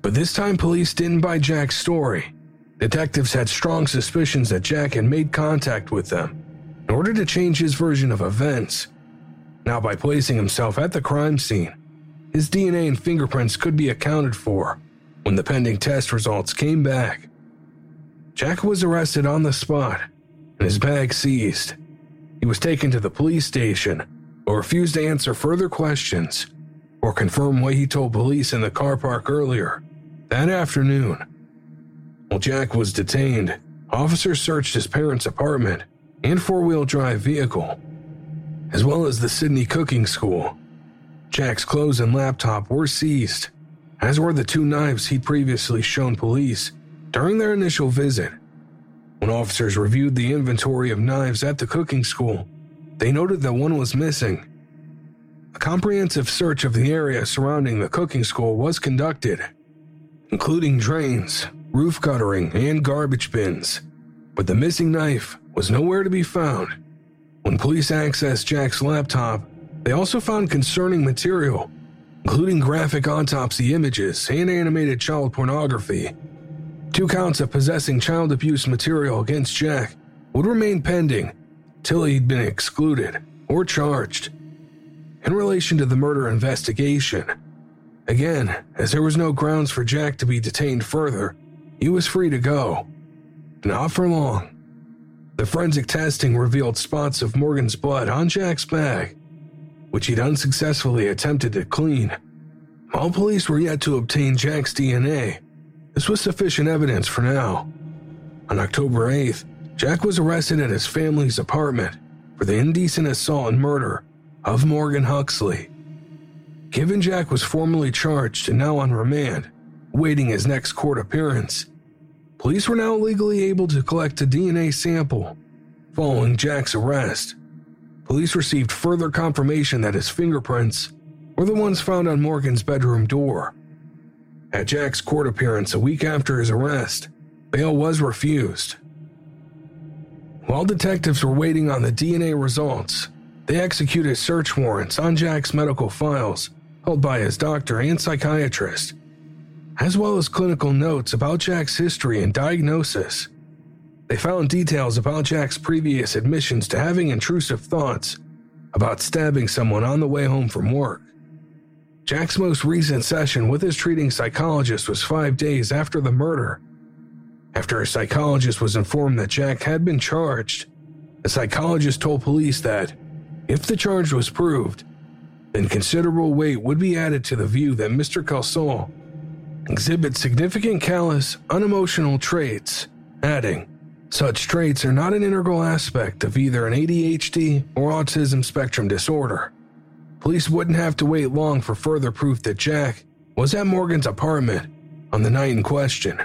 Speaker 1: But this time, police didn't buy Jack's story. Detectives had strong suspicions that Jack had made contact with them in order to change his version of events. Now, by placing himself at the crime scene, his DNA and fingerprints could be accounted for when the pending test results came back. Jack was arrested on the spot and his bag seized. He was taken to the police station but refused to answer further questions or confirm what he told police in the car park earlier that afternoon. While Jack was detained, officers searched his parents' apartment and four wheel drive vehicle, as well as the Sydney Cooking School. Jack's clothes and laptop were seized, as were the two knives he'd previously shown police during their initial visit. When officers reviewed the inventory of knives at the cooking school, they noted that one was missing. A comprehensive search of the area surrounding the cooking school was conducted, including drains, roof guttering, and garbage bins. But the missing knife was nowhere to be found. When police accessed Jack's laptop, they also found concerning material, including graphic autopsy images and animated child pornography. Two counts of possessing child abuse material against Jack would remain pending till he'd been excluded or charged. In relation to the murder investigation, again, as there was no grounds for Jack to be detained further, he was free to go. Not for long. The forensic testing revealed spots of Morgan's blood on Jack's bag, which he'd unsuccessfully attempted to clean. While police were yet to obtain Jack's DNA, this was sufficient evidence for now. On October 8th, Jack was arrested at his family's apartment for the indecent assault and murder of Morgan Huxley. Given Jack was formally charged and now on remand, awaiting his next court appearance, police were now legally able to collect a DNA sample. Following Jack's arrest, police received further confirmation that his fingerprints were the ones found on Morgan's bedroom door. At Jack's court appearance a week after his arrest, bail was refused. While detectives were waiting on the DNA results, they executed search warrants on Jack's medical files by his doctor and psychiatrist, as well as clinical notes about Jack's history and diagnosis. They found details about Jack's previous admissions to having intrusive thoughts about stabbing someone on the way home from work. Jack's most recent session with his treating psychologist was five days after the murder. After a psychologist was informed that Jack had been charged, the psychologist told police that, if the charge was proved, then considerable weight would be added to the view that Mr. Kelsall exhibits significant callous, unemotional traits, adding, Such traits are not an integral aspect of either an ADHD or autism spectrum disorder. Police wouldn't have to wait long for further proof that Jack was at Morgan's apartment on the night in question.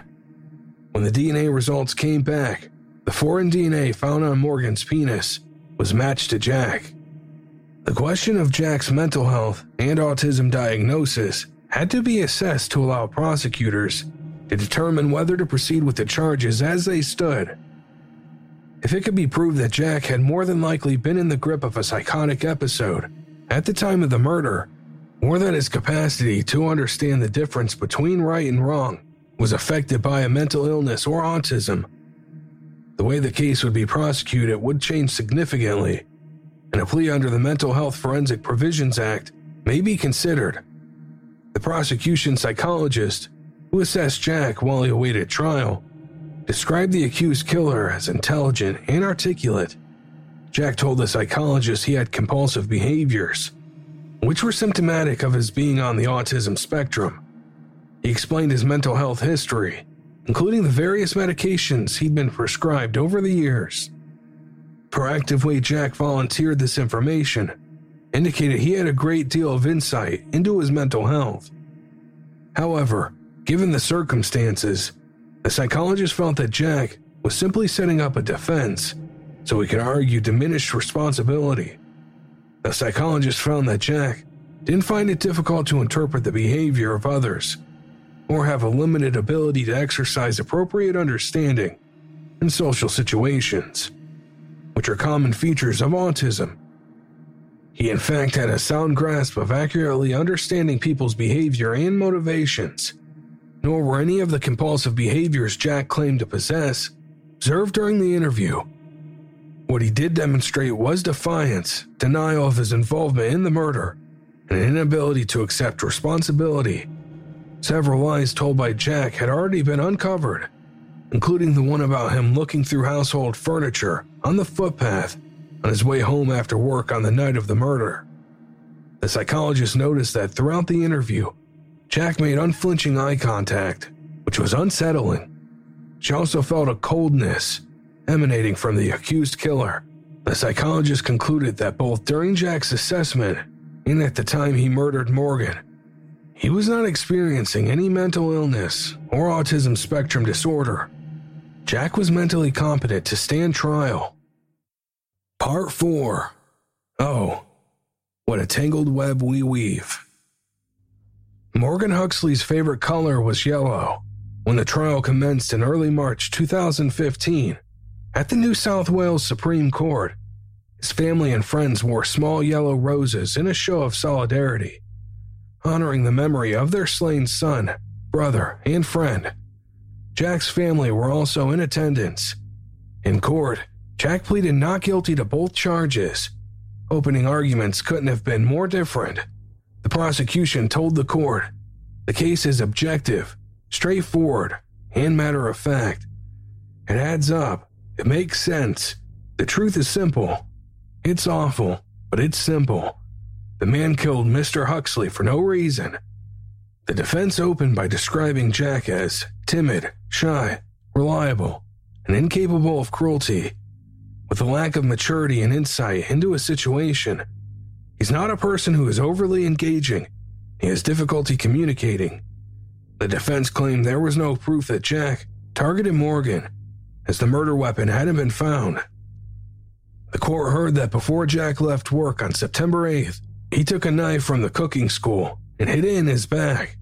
Speaker 1: When the DNA results came back, the foreign DNA found on Morgan's penis was matched to Jack. The question of Jack's mental health and autism diagnosis had to be assessed to allow prosecutors to determine whether to proceed with the charges as they stood. If it could be proved that Jack had more than likely been in the grip of a psychotic episode at the time of the murder, or that his capacity to understand the difference between right and wrong was affected by a mental illness or autism, the way the case would be prosecuted would change significantly, and a plea under the Mental Health Forensic Provisions Act may be considered. The prosecution psychologist, who assessed Jack while he awaited trial, described the accused killer as intelligent and articulate. Jack told the psychologist he had compulsive behaviors, which were symptomatic of his being on the autism spectrum. He explained his mental health history, including the various medications he'd been prescribed over the years. Proactive way Jack volunteered this information indicated he had a great deal of insight into his mental health. However, given the circumstances, the psychologist felt that Jack was simply setting up a defense so he could argue diminished responsibility. The psychologist found that Jack didn't find it difficult to interpret the behavior of others or have a limited ability to exercise appropriate understanding in social situations, which are common features of autism. He, in fact, had a sound grasp of accurately understanding people's behavior and motivations, nor were any of the compulsive behaviors Jack claimed to possess observed during the interview. What he did demonstrate was defiance, denial of his involvement in the murder, and an inability to accept responsibility Several lies told by Jack had already been uncovered, including the one about him looking through household furniture on the footpath on his way home after work on the night of the murder. The psychologist noticed that throughout the interview, Jack made unflinching eye contact, which was unsettling. She also felt a coldness emanating from the accused killer. The psychologist concluded that both during Jack's assessment and at the time he murdered Morgan, he was not experiencing any mental illness or autism spectrum disorder. Jack was mentally competent to stand trial. Part 4 Oh, what a tangled web we weave. Morgan Huxley's favorite color was yellow. When the trial commenced in early March 2015 at the New South Wales Supreme Court, his family and friends wore small yellow roses in a show of solidarity honoring the memory of their slain son, brother, and friend. Jack's family were also in attendance. In court, Jack pleaded not guilty to both charges. Opening arguments couldn't have been more different. The prosecution told the court the case is objective, straightforward, and matter of fact. It adds up, it makes sense. The truth is simple. It's awful, but it's simple. The man killed Mr. Huxley for no reason. The defense opened by describing Jack as timid, shy, reliable, and incapable of cruelty. With a lack of maturity and insight into a situation, he's not a person who is overly engaging. He has difficulty communicating. The defense claimed there was no proof that Jack targeted Morgan, as the murder weapon hadn't been found. The court heard that before Jack left work on September 8th, he took a knife from the cooking school and hid it in his bag.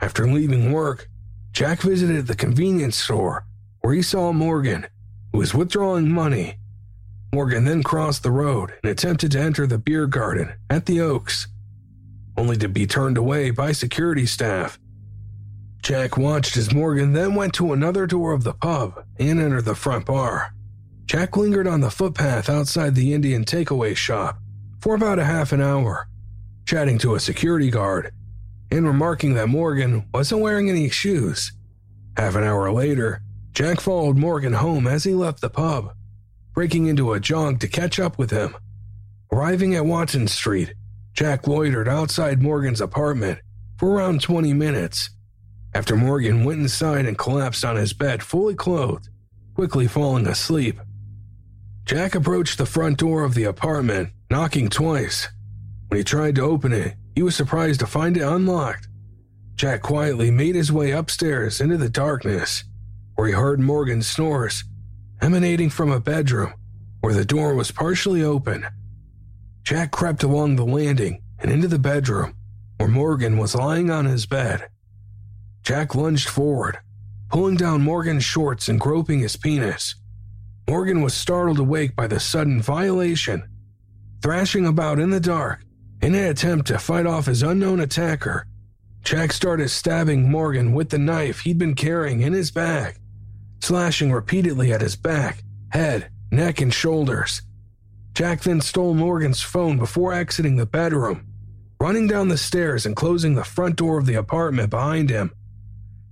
Speaker 1: After leaving work, Jack visited the convenience store where he saw Morgan, who was withdrawing money. Morgan then crossed the road and attempted to enter the beer garden at the Oaks, only to be turned away by security staff. Jack watched as Morgan then went to another door of the pub and entered the front bar. Jack lingered on the footpath outside the Indian takeaway shop for about a half an hour, chatting to a security guard and remarking that Morgan wasn't wearing any shoes. Half an hour later, Jack followed Morgan home as he left the pub, breaking into a jog to catch up with him. Arriving at Watson Street, Jack loitered outside Morgan's apartment for around 20 minutes. After Morgan went inside and collapsed on his bed fully clothed, quickly falling asleep. Jack approached the front door of the apartment, knocking twice. When he tried to open it, he was surprised to find it unlocked. Jack quietly made his way upstairs into the darkness, where he heard Morgan's snores emanating from a bedroom where the door was partially open. Jack crept along the landing and into the bedroom where Morgan was lying on his bed. Jack lunged forward, pulling down Morgan's shorts and groping his penis. Morgan was startled awake by the sudden violation, thrashing about in the dark in an attempt to fight off his unknown attacker. Jack started stabbing Morgan with the knife he'd been carrying in his bag, slashing repeatedly at his back, head, neck, and shoulders. Jack then stole Morgan's phone before exiting the bedroom, running down the stairs and closing the front door of the apartment behind him.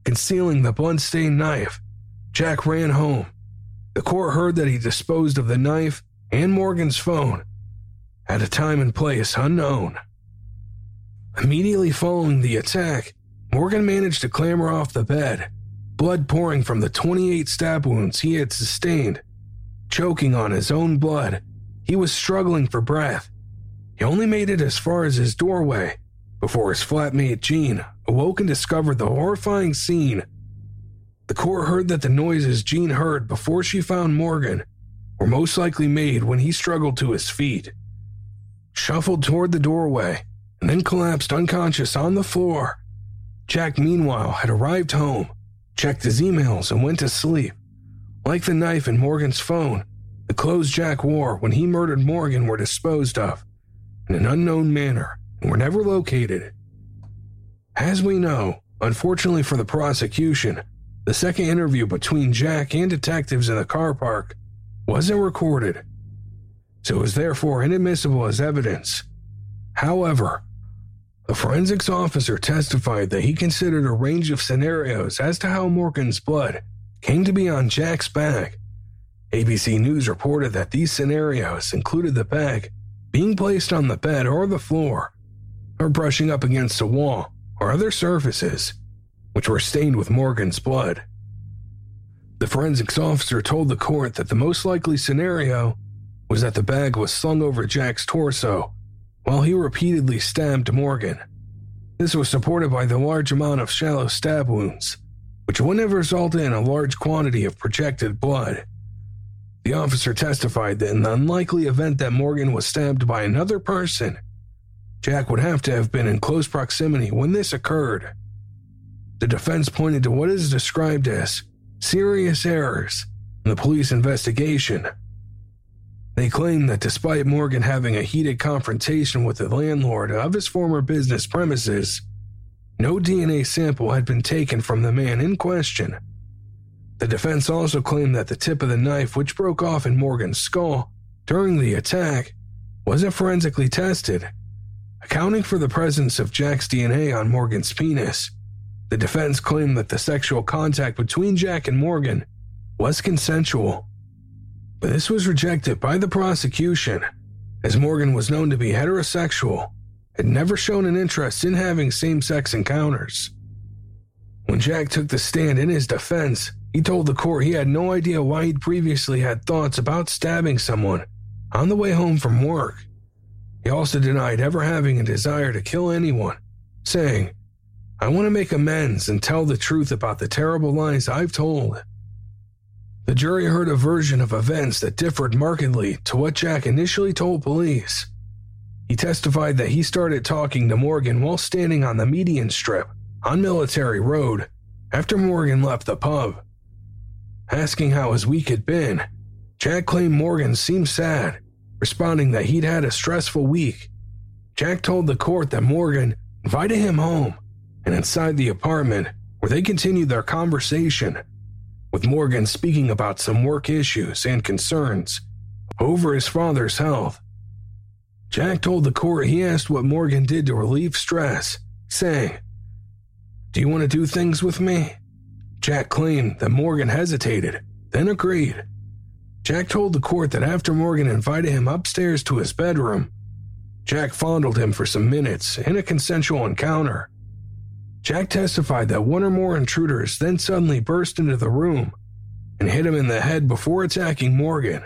Speaker 1: Concealing the blood-stained knife, Jack ran home. The court heard that he disposed of the knife and Morgan's phone at a time and place unknown. Immediately following the attack, Morgan managed to clamber off the bed, blood pouring from the 28 stab wounds he had sustained. Choking on his own blood, he was struggling for breath. He only made it as far as his doorway before his flatmate Jean awoke and discovered the horrifying scene. The court heard that the noises Jean heard before she found Morgan were most likely made when he struggled to his feet, shuffled toward the doorway, and then collapsed unconscious on the floor. Jack, meanwhile, had arrived home, checked his emails, and went to sleep. Like the knife in Morgan's phone, the clothes Jack wore when he murdered Morgan were disposed of in an unknown manner and were never located. As we know, unfortunately for the prosecution, the second interview between Jack and detectives in the car park wasn't recorded, so it was therefore inadmissible as evidence. However, the forensics officer testified that he considered a range of scenarios as to how Morgan's blood came to be on Jack's bag. ABC News reported that these scenarios included the bag being placed on the bed or the floor, or brushing up against a wall or other surfaces, which were stained with Morgan's blood. The forensics officer told the court that the most likely scenario was that the bag was slung over Jack's torso while he repeatedly stabbed Morgan. This was supported by the large amount of shallow stab wounds, which wouldn't have resulted in a large quantity of projected blood. The officer testified that in the unlikely event that Morgan was stabbed by another person, Jack would have to have been in close proximity when this occurred. The defense pointed to what is described as serious errors in the police investigation they claim that despite Morgan having a heated confrontation with the landlord of his former business premises, no DNA sample had been taken from the man in question. The defense also claimed that the tip of the knife, which broke off in Morgan's skull during the attack, wasn't forensically tested, accounting for the presence of Jack's DNA on Morgan's penis. The defense claimed that the sexual contact between Jack and Morgan was consensual but this was rejected by the prosecution, as Morgan was known to be heterosexual and never shown an interest in having same sex encounters. When Jack took the stand in his defense, he told the court he had no idea why he'd previously had thoughts about stabbing someone on the way home from work. He also denied ever having a desire to kill anyone, saying, I want to make amends and tell the truth about the terrible lies I've told. The jury heard a version of events that differed markedly to what Jack initially told police. He testified that he started talking to Morgan while standing on the median strip on Military Road after Morgan left the pub. Asking how his week had been, Jack claimed Morgan seemed sad, responding that he'd had a stressful week. Jack told the court that Morgan invited him home and inside the apartment where they continued their conversation with Morgan speaking about some work issues and concerns over his father's health. Jack told the court he asked what Morgan did to relieve stress, saying, Do you want to do things with me? Jack claimed that Morgan hesitated, then agreed. Jack told the court that after Morgan invited him upstairs to his bedroom, Jack fondled him for some minutes in a consensual encounter. Jack testified that one or more intruders then suddenly burst into the room and hit him in the head before attacking Morgan.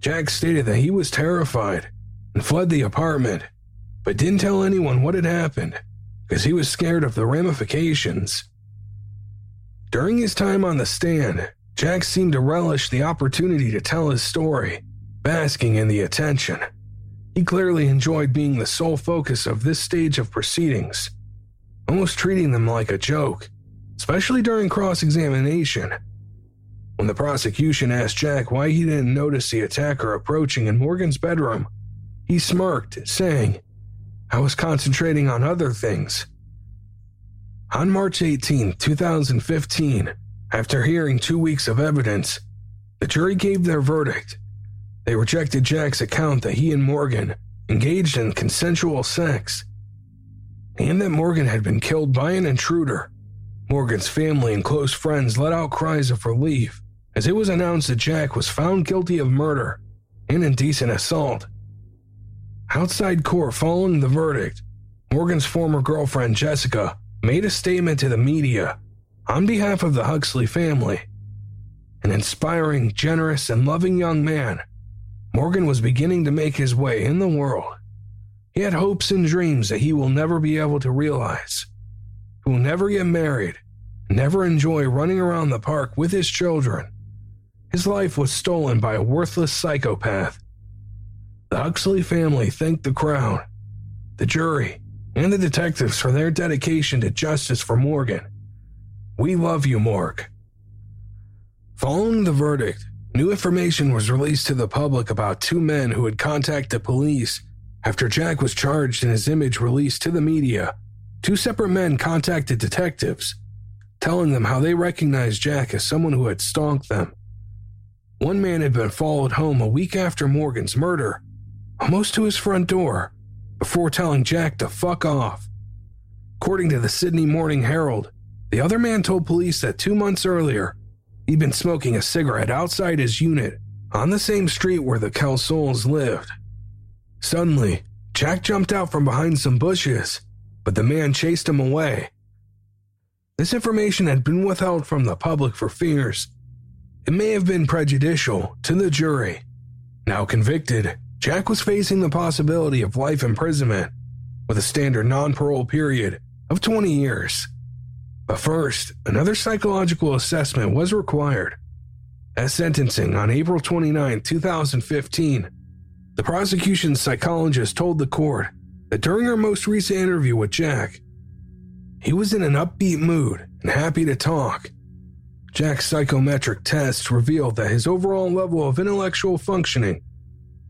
Speaker 1: Jack stated that he was terrified and fled the apartment, but didn't tell anyone what had happened because he was scared of the ramifications. During his time on the stand, Jack seemed to relish the opportunity to tell his story, basking in the attention. He clearly enjoyed being the sole focus of this stage of proceedings, almost treating them like a joke, especially during cross examination. When the prosecution asked Jack why he didn't notice the attacker approaching in Morgan's bedroom, he smirked, saying, I was concentrating on other things. On March 18, 2015, after hearing two weeks of evidence, the jury gave their verdict. They rejected Jack's account that he and Morgan engaged in consensual sex, and that Morgan had been killed by an intruder. Morgan's family and close friends let out cries of relief as it was announced that Jack was found guilty of murder and indecent assault. Outside court following the verdict, Morgan's former girlfriend Jessica made a statement to the media on behalf of the Huxley family. An inspiring, generous, and loving young man, Morgan was beginning to make his way in the world. He had hopes and dreams that he will never be able to realize. He will never get married, never enjoy running around the park with his children. His life was stolen by a worthless psychopath. The Huxley family thanked the crown, the jury, and the detectives for their dedication to justice for Morgan. We love you, Morg. Following the verdict, new information was released to the public about two men who had contacted the police after Jack was charged and his image released to the media. Two separate men contacted detectives, telling them how they recognized Jack as someone who had stalked them. One man had been followed home a week after Morgan's murder, almost to his front door, before telling Jack to fuck off. According to the Sydney Morning Herald, the other man told police that two months earlier, he'd been smoking a cigarette outside his unit on the same street where the Kelsalls lived. Suddenly, Jack jumped out from behind some bushes, but the man chased him away. This information had been withheld from the public for fears. It may have been prejudicial to the jury. Now convicted, Jack was facing the possibility of life imprisonment with a standard non parole period of 20 years. But first, another psychological assessment was required. At sentencing on April 29, 2015, the prosecution's psychologist told the court that during her most recent interview with Jack, he was in an upbeat mood and happy to talk. Jack's psychometric tests revealed that his overall level of intellectual functioning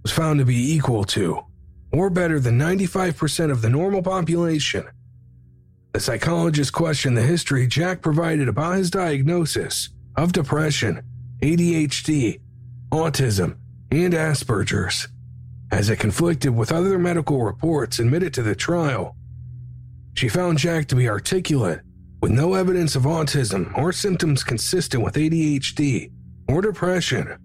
Speaker 1: was found to be equal to, or better than 95% of the normal population. The psychologist questioned the history Jack provided about his diagnosis of depression, ADHD, autism, and Asperger's as it conflicted with other medical reports admitted to the trial. She found Jack to be articulate, with no evidence of autism or symptoms consistent with ADHD or depression.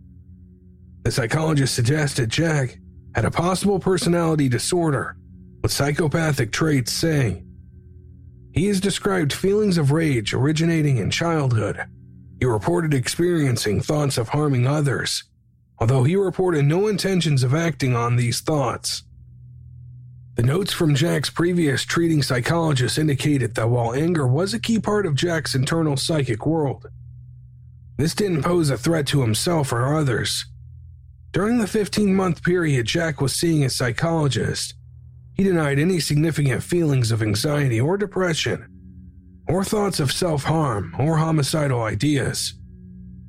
Speaker 1: The psychologist suggested Jack had a possible personality disorder with psychopathic traits, saying, He has described feelings of rage originating in childhood. He reported experiencing thoughts of harming others although he reported no intentions of acting on these thoughts. The notes from Jack's previous treating psychologist indicated that while anger was a key part of Jack's internal psychic world, this didn't pose a threat to himself or others. During the 15 month period Jack was seeing a psychologist, he denied any significant feelings of anxiety or depression, or thoughts of self harm or homicidal ideas.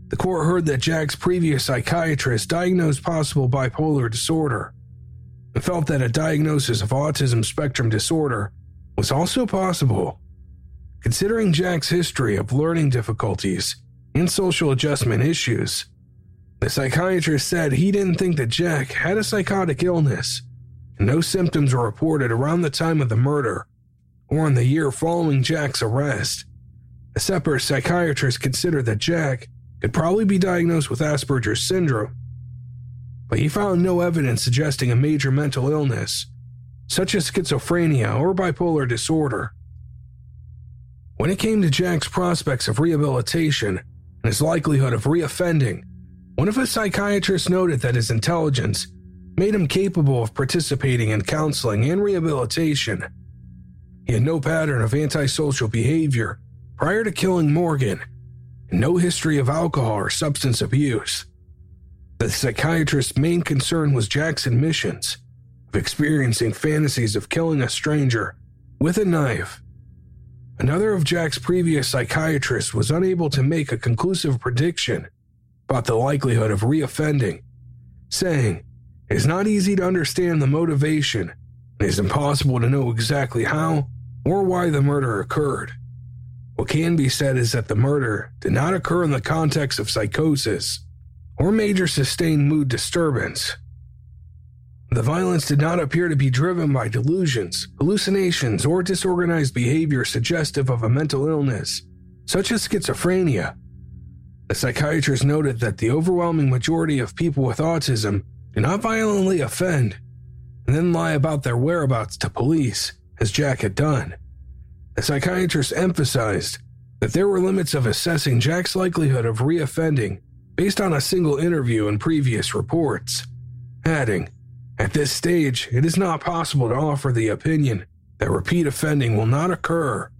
Speaker 1: The court heard that Jack's previous psychiatrist diagnosed possible bipolar disorder and felt that a diagnosis of autism spectrum disorder was also possible. Considering Jack's history of learning difficulties and social adjustment issues, the psychiatrist said he didn't think that Jack had a psychotic illness, and no symptoms were reported around the time of the murder or in the year following Jack's arrest. A separate psychiatrist considered that Jack could probably be diagnosed with Asperger's syndrome, but he found no evidence suggesting a major mental illness, such as schizophrenia or bipolar disorder. When it came to Jack's prospects of rehabilitation, and his likelihood of reoffending, one of his psychiatrists noted that his intelligence made him capable of participating in counseling and rehabilitation. He had no pattern of antisocial behavior prior to killing Morgan, no history of alcohol or substance abuse. The psychiatrist's main concern was Jack's admissions of experiencing fantasies of killing a stranger with a knife. Another of Jack's previous psychiatrists was unable to make a conclusive prediction about the likelihood of reoffending, saying it is not easy to understand the motivation and it is impossible to know exactly how or why the murder occurred. What can be said is that the murder did not occur in the context of psychosis or major sustained mood disturbance. The violence did not appear to be driven by delusions, hallucinations, or disorganized behavior suggestive of a mental illness, such as schizophrenia. The psychiatrist noted that the overwhelming majority of people with autism do not violently offend and then lie about their whereabouts to police, as Jack had done. The psychiatrist emphasized that there were limits of assessing Jack's likelihood of reoffending based on a single interview and previous reports, adding, At this stage, it is not possible to offer the opinion that repeat offending will not occur,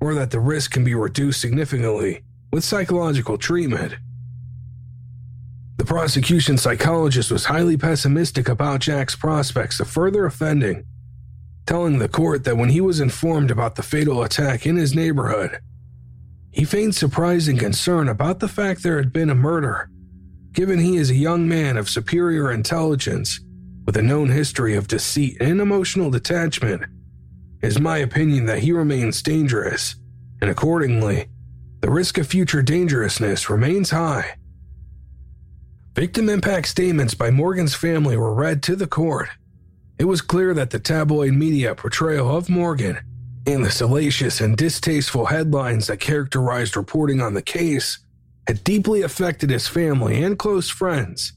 Speaker 1: or that the risk can be reduced significantly with psychological treatment. The prosecution psychologist was highly pessimistic about Jack's prospects of further offending, telling the court that when he was informed about the fatal attack in his neighborhood, he feigned surprise and concern about the fact there had been a murder, given he is a young man of superior intelligence with a known history of deceit and emotional detachment. Is my opinion that he remains dangerous, and accordingly, the risk of future dangerousness remains high. Victim impact statements by Morgan's family were read to the court. It was clear that the tabloid media portrayal of Morgan and the salacious and distasteful headlines that characterized reporting on the case had deeply affected his family and close friends.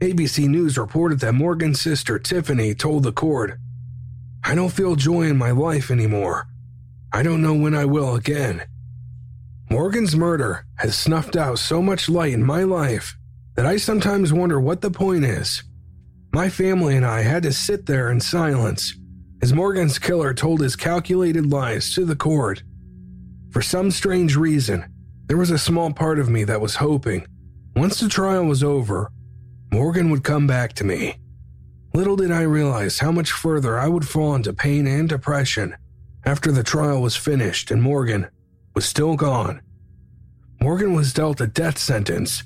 Speaker 1: ABC News reported that Morgan's sister Tiffany told the court, I don't feel joy in my life anymore. I don't know when I will again. Morgan's murder has snuffed out so much light in my life that I sometimes wonder what the point is. My family and I had to sit there in silence as Morgan's killer told his calculated lies to the court. For some strange reason, there was a small part of me that was hoping, once the trial was over, Morgan would come back to me. Little did I realize how much further I would fall into pain and depression after the trial was finished and Morgan was still gone. Morgan was dealt a death sentence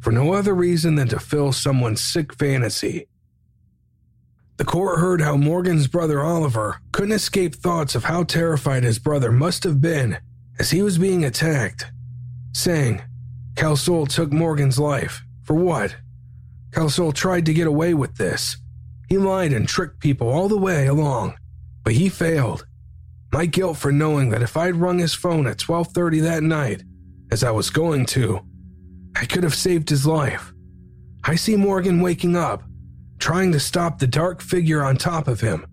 Speaker 1: for no other reason than to fill someone's sick fantasy the court heard how Morgan's brother Oliver couldn't escape thoughts of how terrified his brother must have been as he was being attacked, saying, Kelsall took Morgan's life. For what? Kelsall tried to get away with this. He lied and tricked people all the way along, but he failed. My guilt for knowing that if I'd rung his phone at 12:30 that night, as I was going to, I could have saved his life. I see Morgan waking up, trying to stop the dark figure on top of him.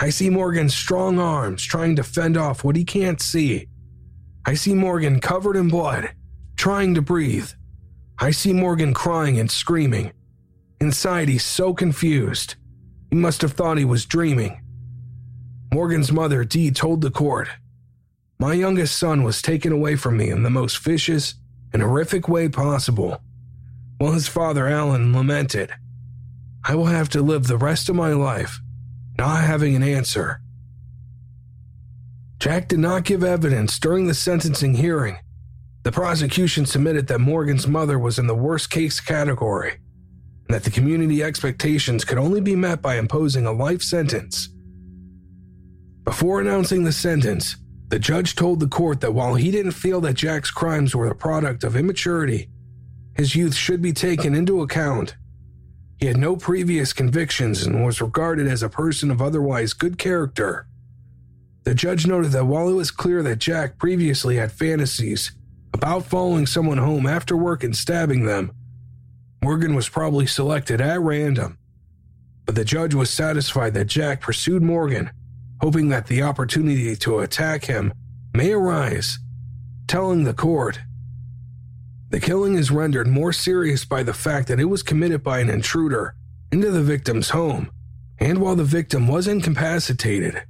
Speaker 1: I see Morgan's strong arms trying to fend off what he can't see. I see Morgan covered in blood, trying to breathe. I see Morgan crying and screaming. Inside, he's so confused. He must have thought he was dreaming. Morgan's mother, Dee, told the court My youngest son was taken away from me in the most vicious and horrific way possible. While his father, Alan, lamented, I will have to live the rest of my life not having an answer. Jack did not give evidence during the sentencing hearing. The prosecution submitted that Morgan's mother was in the worst case category and that the community expectations could only be met by imposing a life sentence. Before announcing the sentence, the judge told the court that while he didn't feel that Jack's crimes were the product of immaturity, his youth should be taken into account he had no previous convictions and was regarded as a person of otherwise good character. The judge noted that while it was clear that Jack previously had fantasies about following someone home after work and stabbing them, Morgan was probably selected at random. But the judge was satisfied that Jack pursued Morgan, hoping that the opportunity to attack him may arise, telling the court, The killing is rendered more serious by the fact that it was committed by an intruder into the victim's home, and while the victim was incapacitated.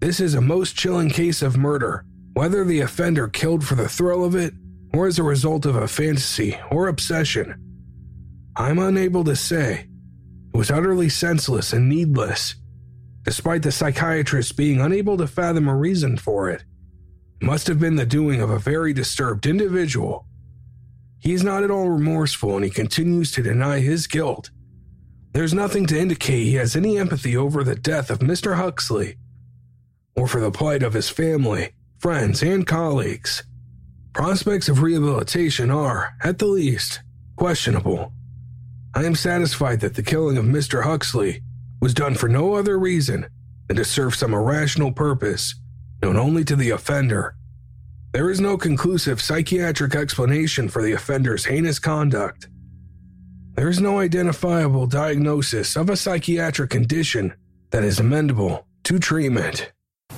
Speaker 1: This is a most chilling case of murder, whether the offender killed for the thrill of it or as a result of a fantasy or obsession. I'm unable to say. It was utterly senseless and needless, despite the psychiatrist being unable to fathom a reason for it. It must have been the doing of a very disturbed individual he is not at all remorseful and he continues to deny his guilt. There's nothing to indicate he has any empathy over the death of Mr. Huxley or for the plight of his family, friends, and colleagues. Prospects of rehabilitation are, at the least, questionable. I am satisfied that the killing of Mr. Huxley was done for no other reason than to serve some irrational purpose known only to the offender there is no conclusive psychiatric explanation for the offender's heinous conduct. There is no identifiable diagnosis of a psychiatric condition that is amendable to treatment.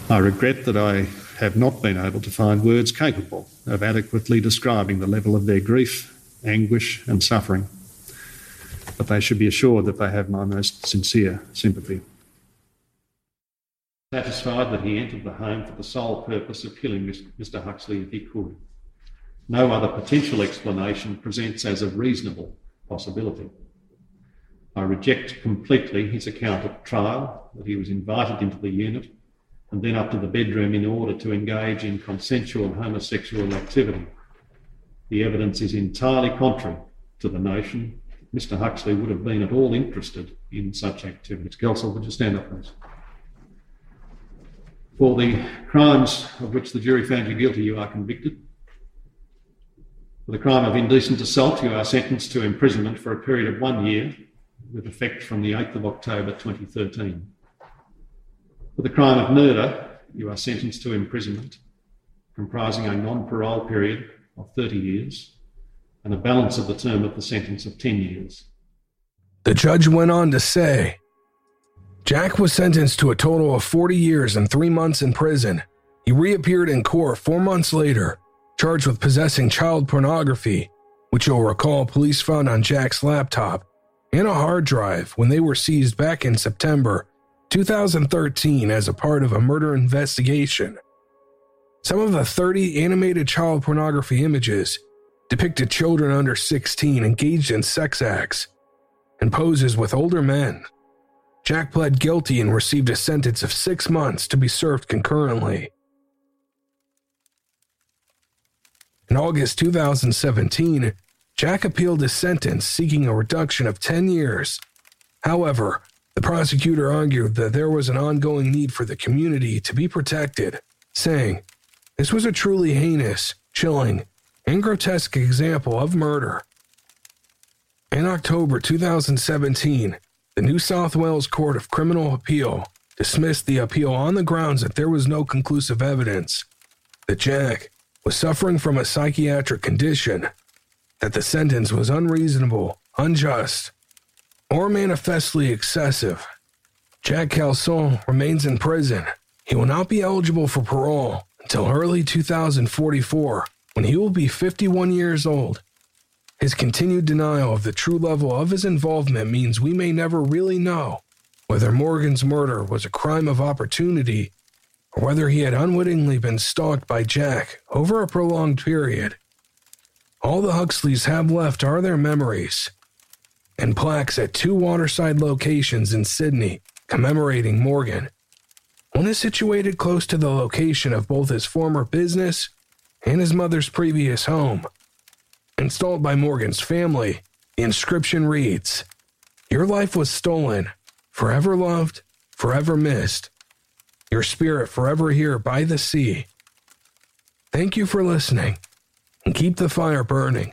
Speaker 7: I regret that I have not been able to find words capable of adequately describing the level of their grief, anguish, and suffering. But they should be assured that they have my most sincere sympathy satisfied that he entered the home for the sole purpose of killing Mr. Huxley if he could. No other potential explanation presents as a reasonable possibility. I reject completely his account at trial that he was invited into the unit and then up to the bedroom in order to engage in consensual homosexual activity. The evidence is entirely contrary to the notion Mr. Huxley would have been at all interested in such activities. Kelsall, would you stand up, please? For the crimes of which the jury found you guilty, you are convicted. For the crime of indecent assault, you are sentenced to imprisonment for a period of one year with effect from the 8th of October 2013. For the crime of murder, you are sentenced to imprisonment comprising a non parole period of 30 years and a balance of the term of the sentence of 10 years.
Speaker 1: The judge went on to say Jack was sentenced to a total of 40 years and three months in prison. He reappeared in court four months later, charged with possessing child pornography, which you'll recall police found on Jack's laptop, and a hard drive when they were seized back in September 2013 as a part of a murder investigation. Some of the 30 animated child pornography images depicted children under 16 engaged in sex acts and poses with older men Jack pled guilty and received a sentence of six months to be served concurrently. In August 2017, Jack appealed his sentence, seeking a reduction of 10 years. However, the prosecutor argued that there was an ongoing need for the community to be protected, saying, This was a truly heinous, chilling, and grotesque example of murder. In October 2017, the New South Wales Court of Criminal Appeal dismissed the appeal on the grounds that there was no conclusive evidence that Jack was suffering from a psychiatric condition, that the sentence was unreasonable, unjust, or manifestly excessive. Jack Kelsall remains in prison. He will not be eligible for parole until early 2044 when he will be 51 years old. His continued denial of the true level of his involvement means we may never really know whether Morgan's murder was a crime of opportunity or whether he had unwittingly been stalked by Jack over a prolonged period. All the Huxleys have left are their memories and plaques at two waterside locations in Sydney commemorating Morgan. One is situated close to the location of both his former business and his mother's previous home. Installed by Morgan's family, the inscription reads Your life was stolen, forever loved, forever missed. Your spirit forever here by the sea. Thank you for listening, and keep the fire burning.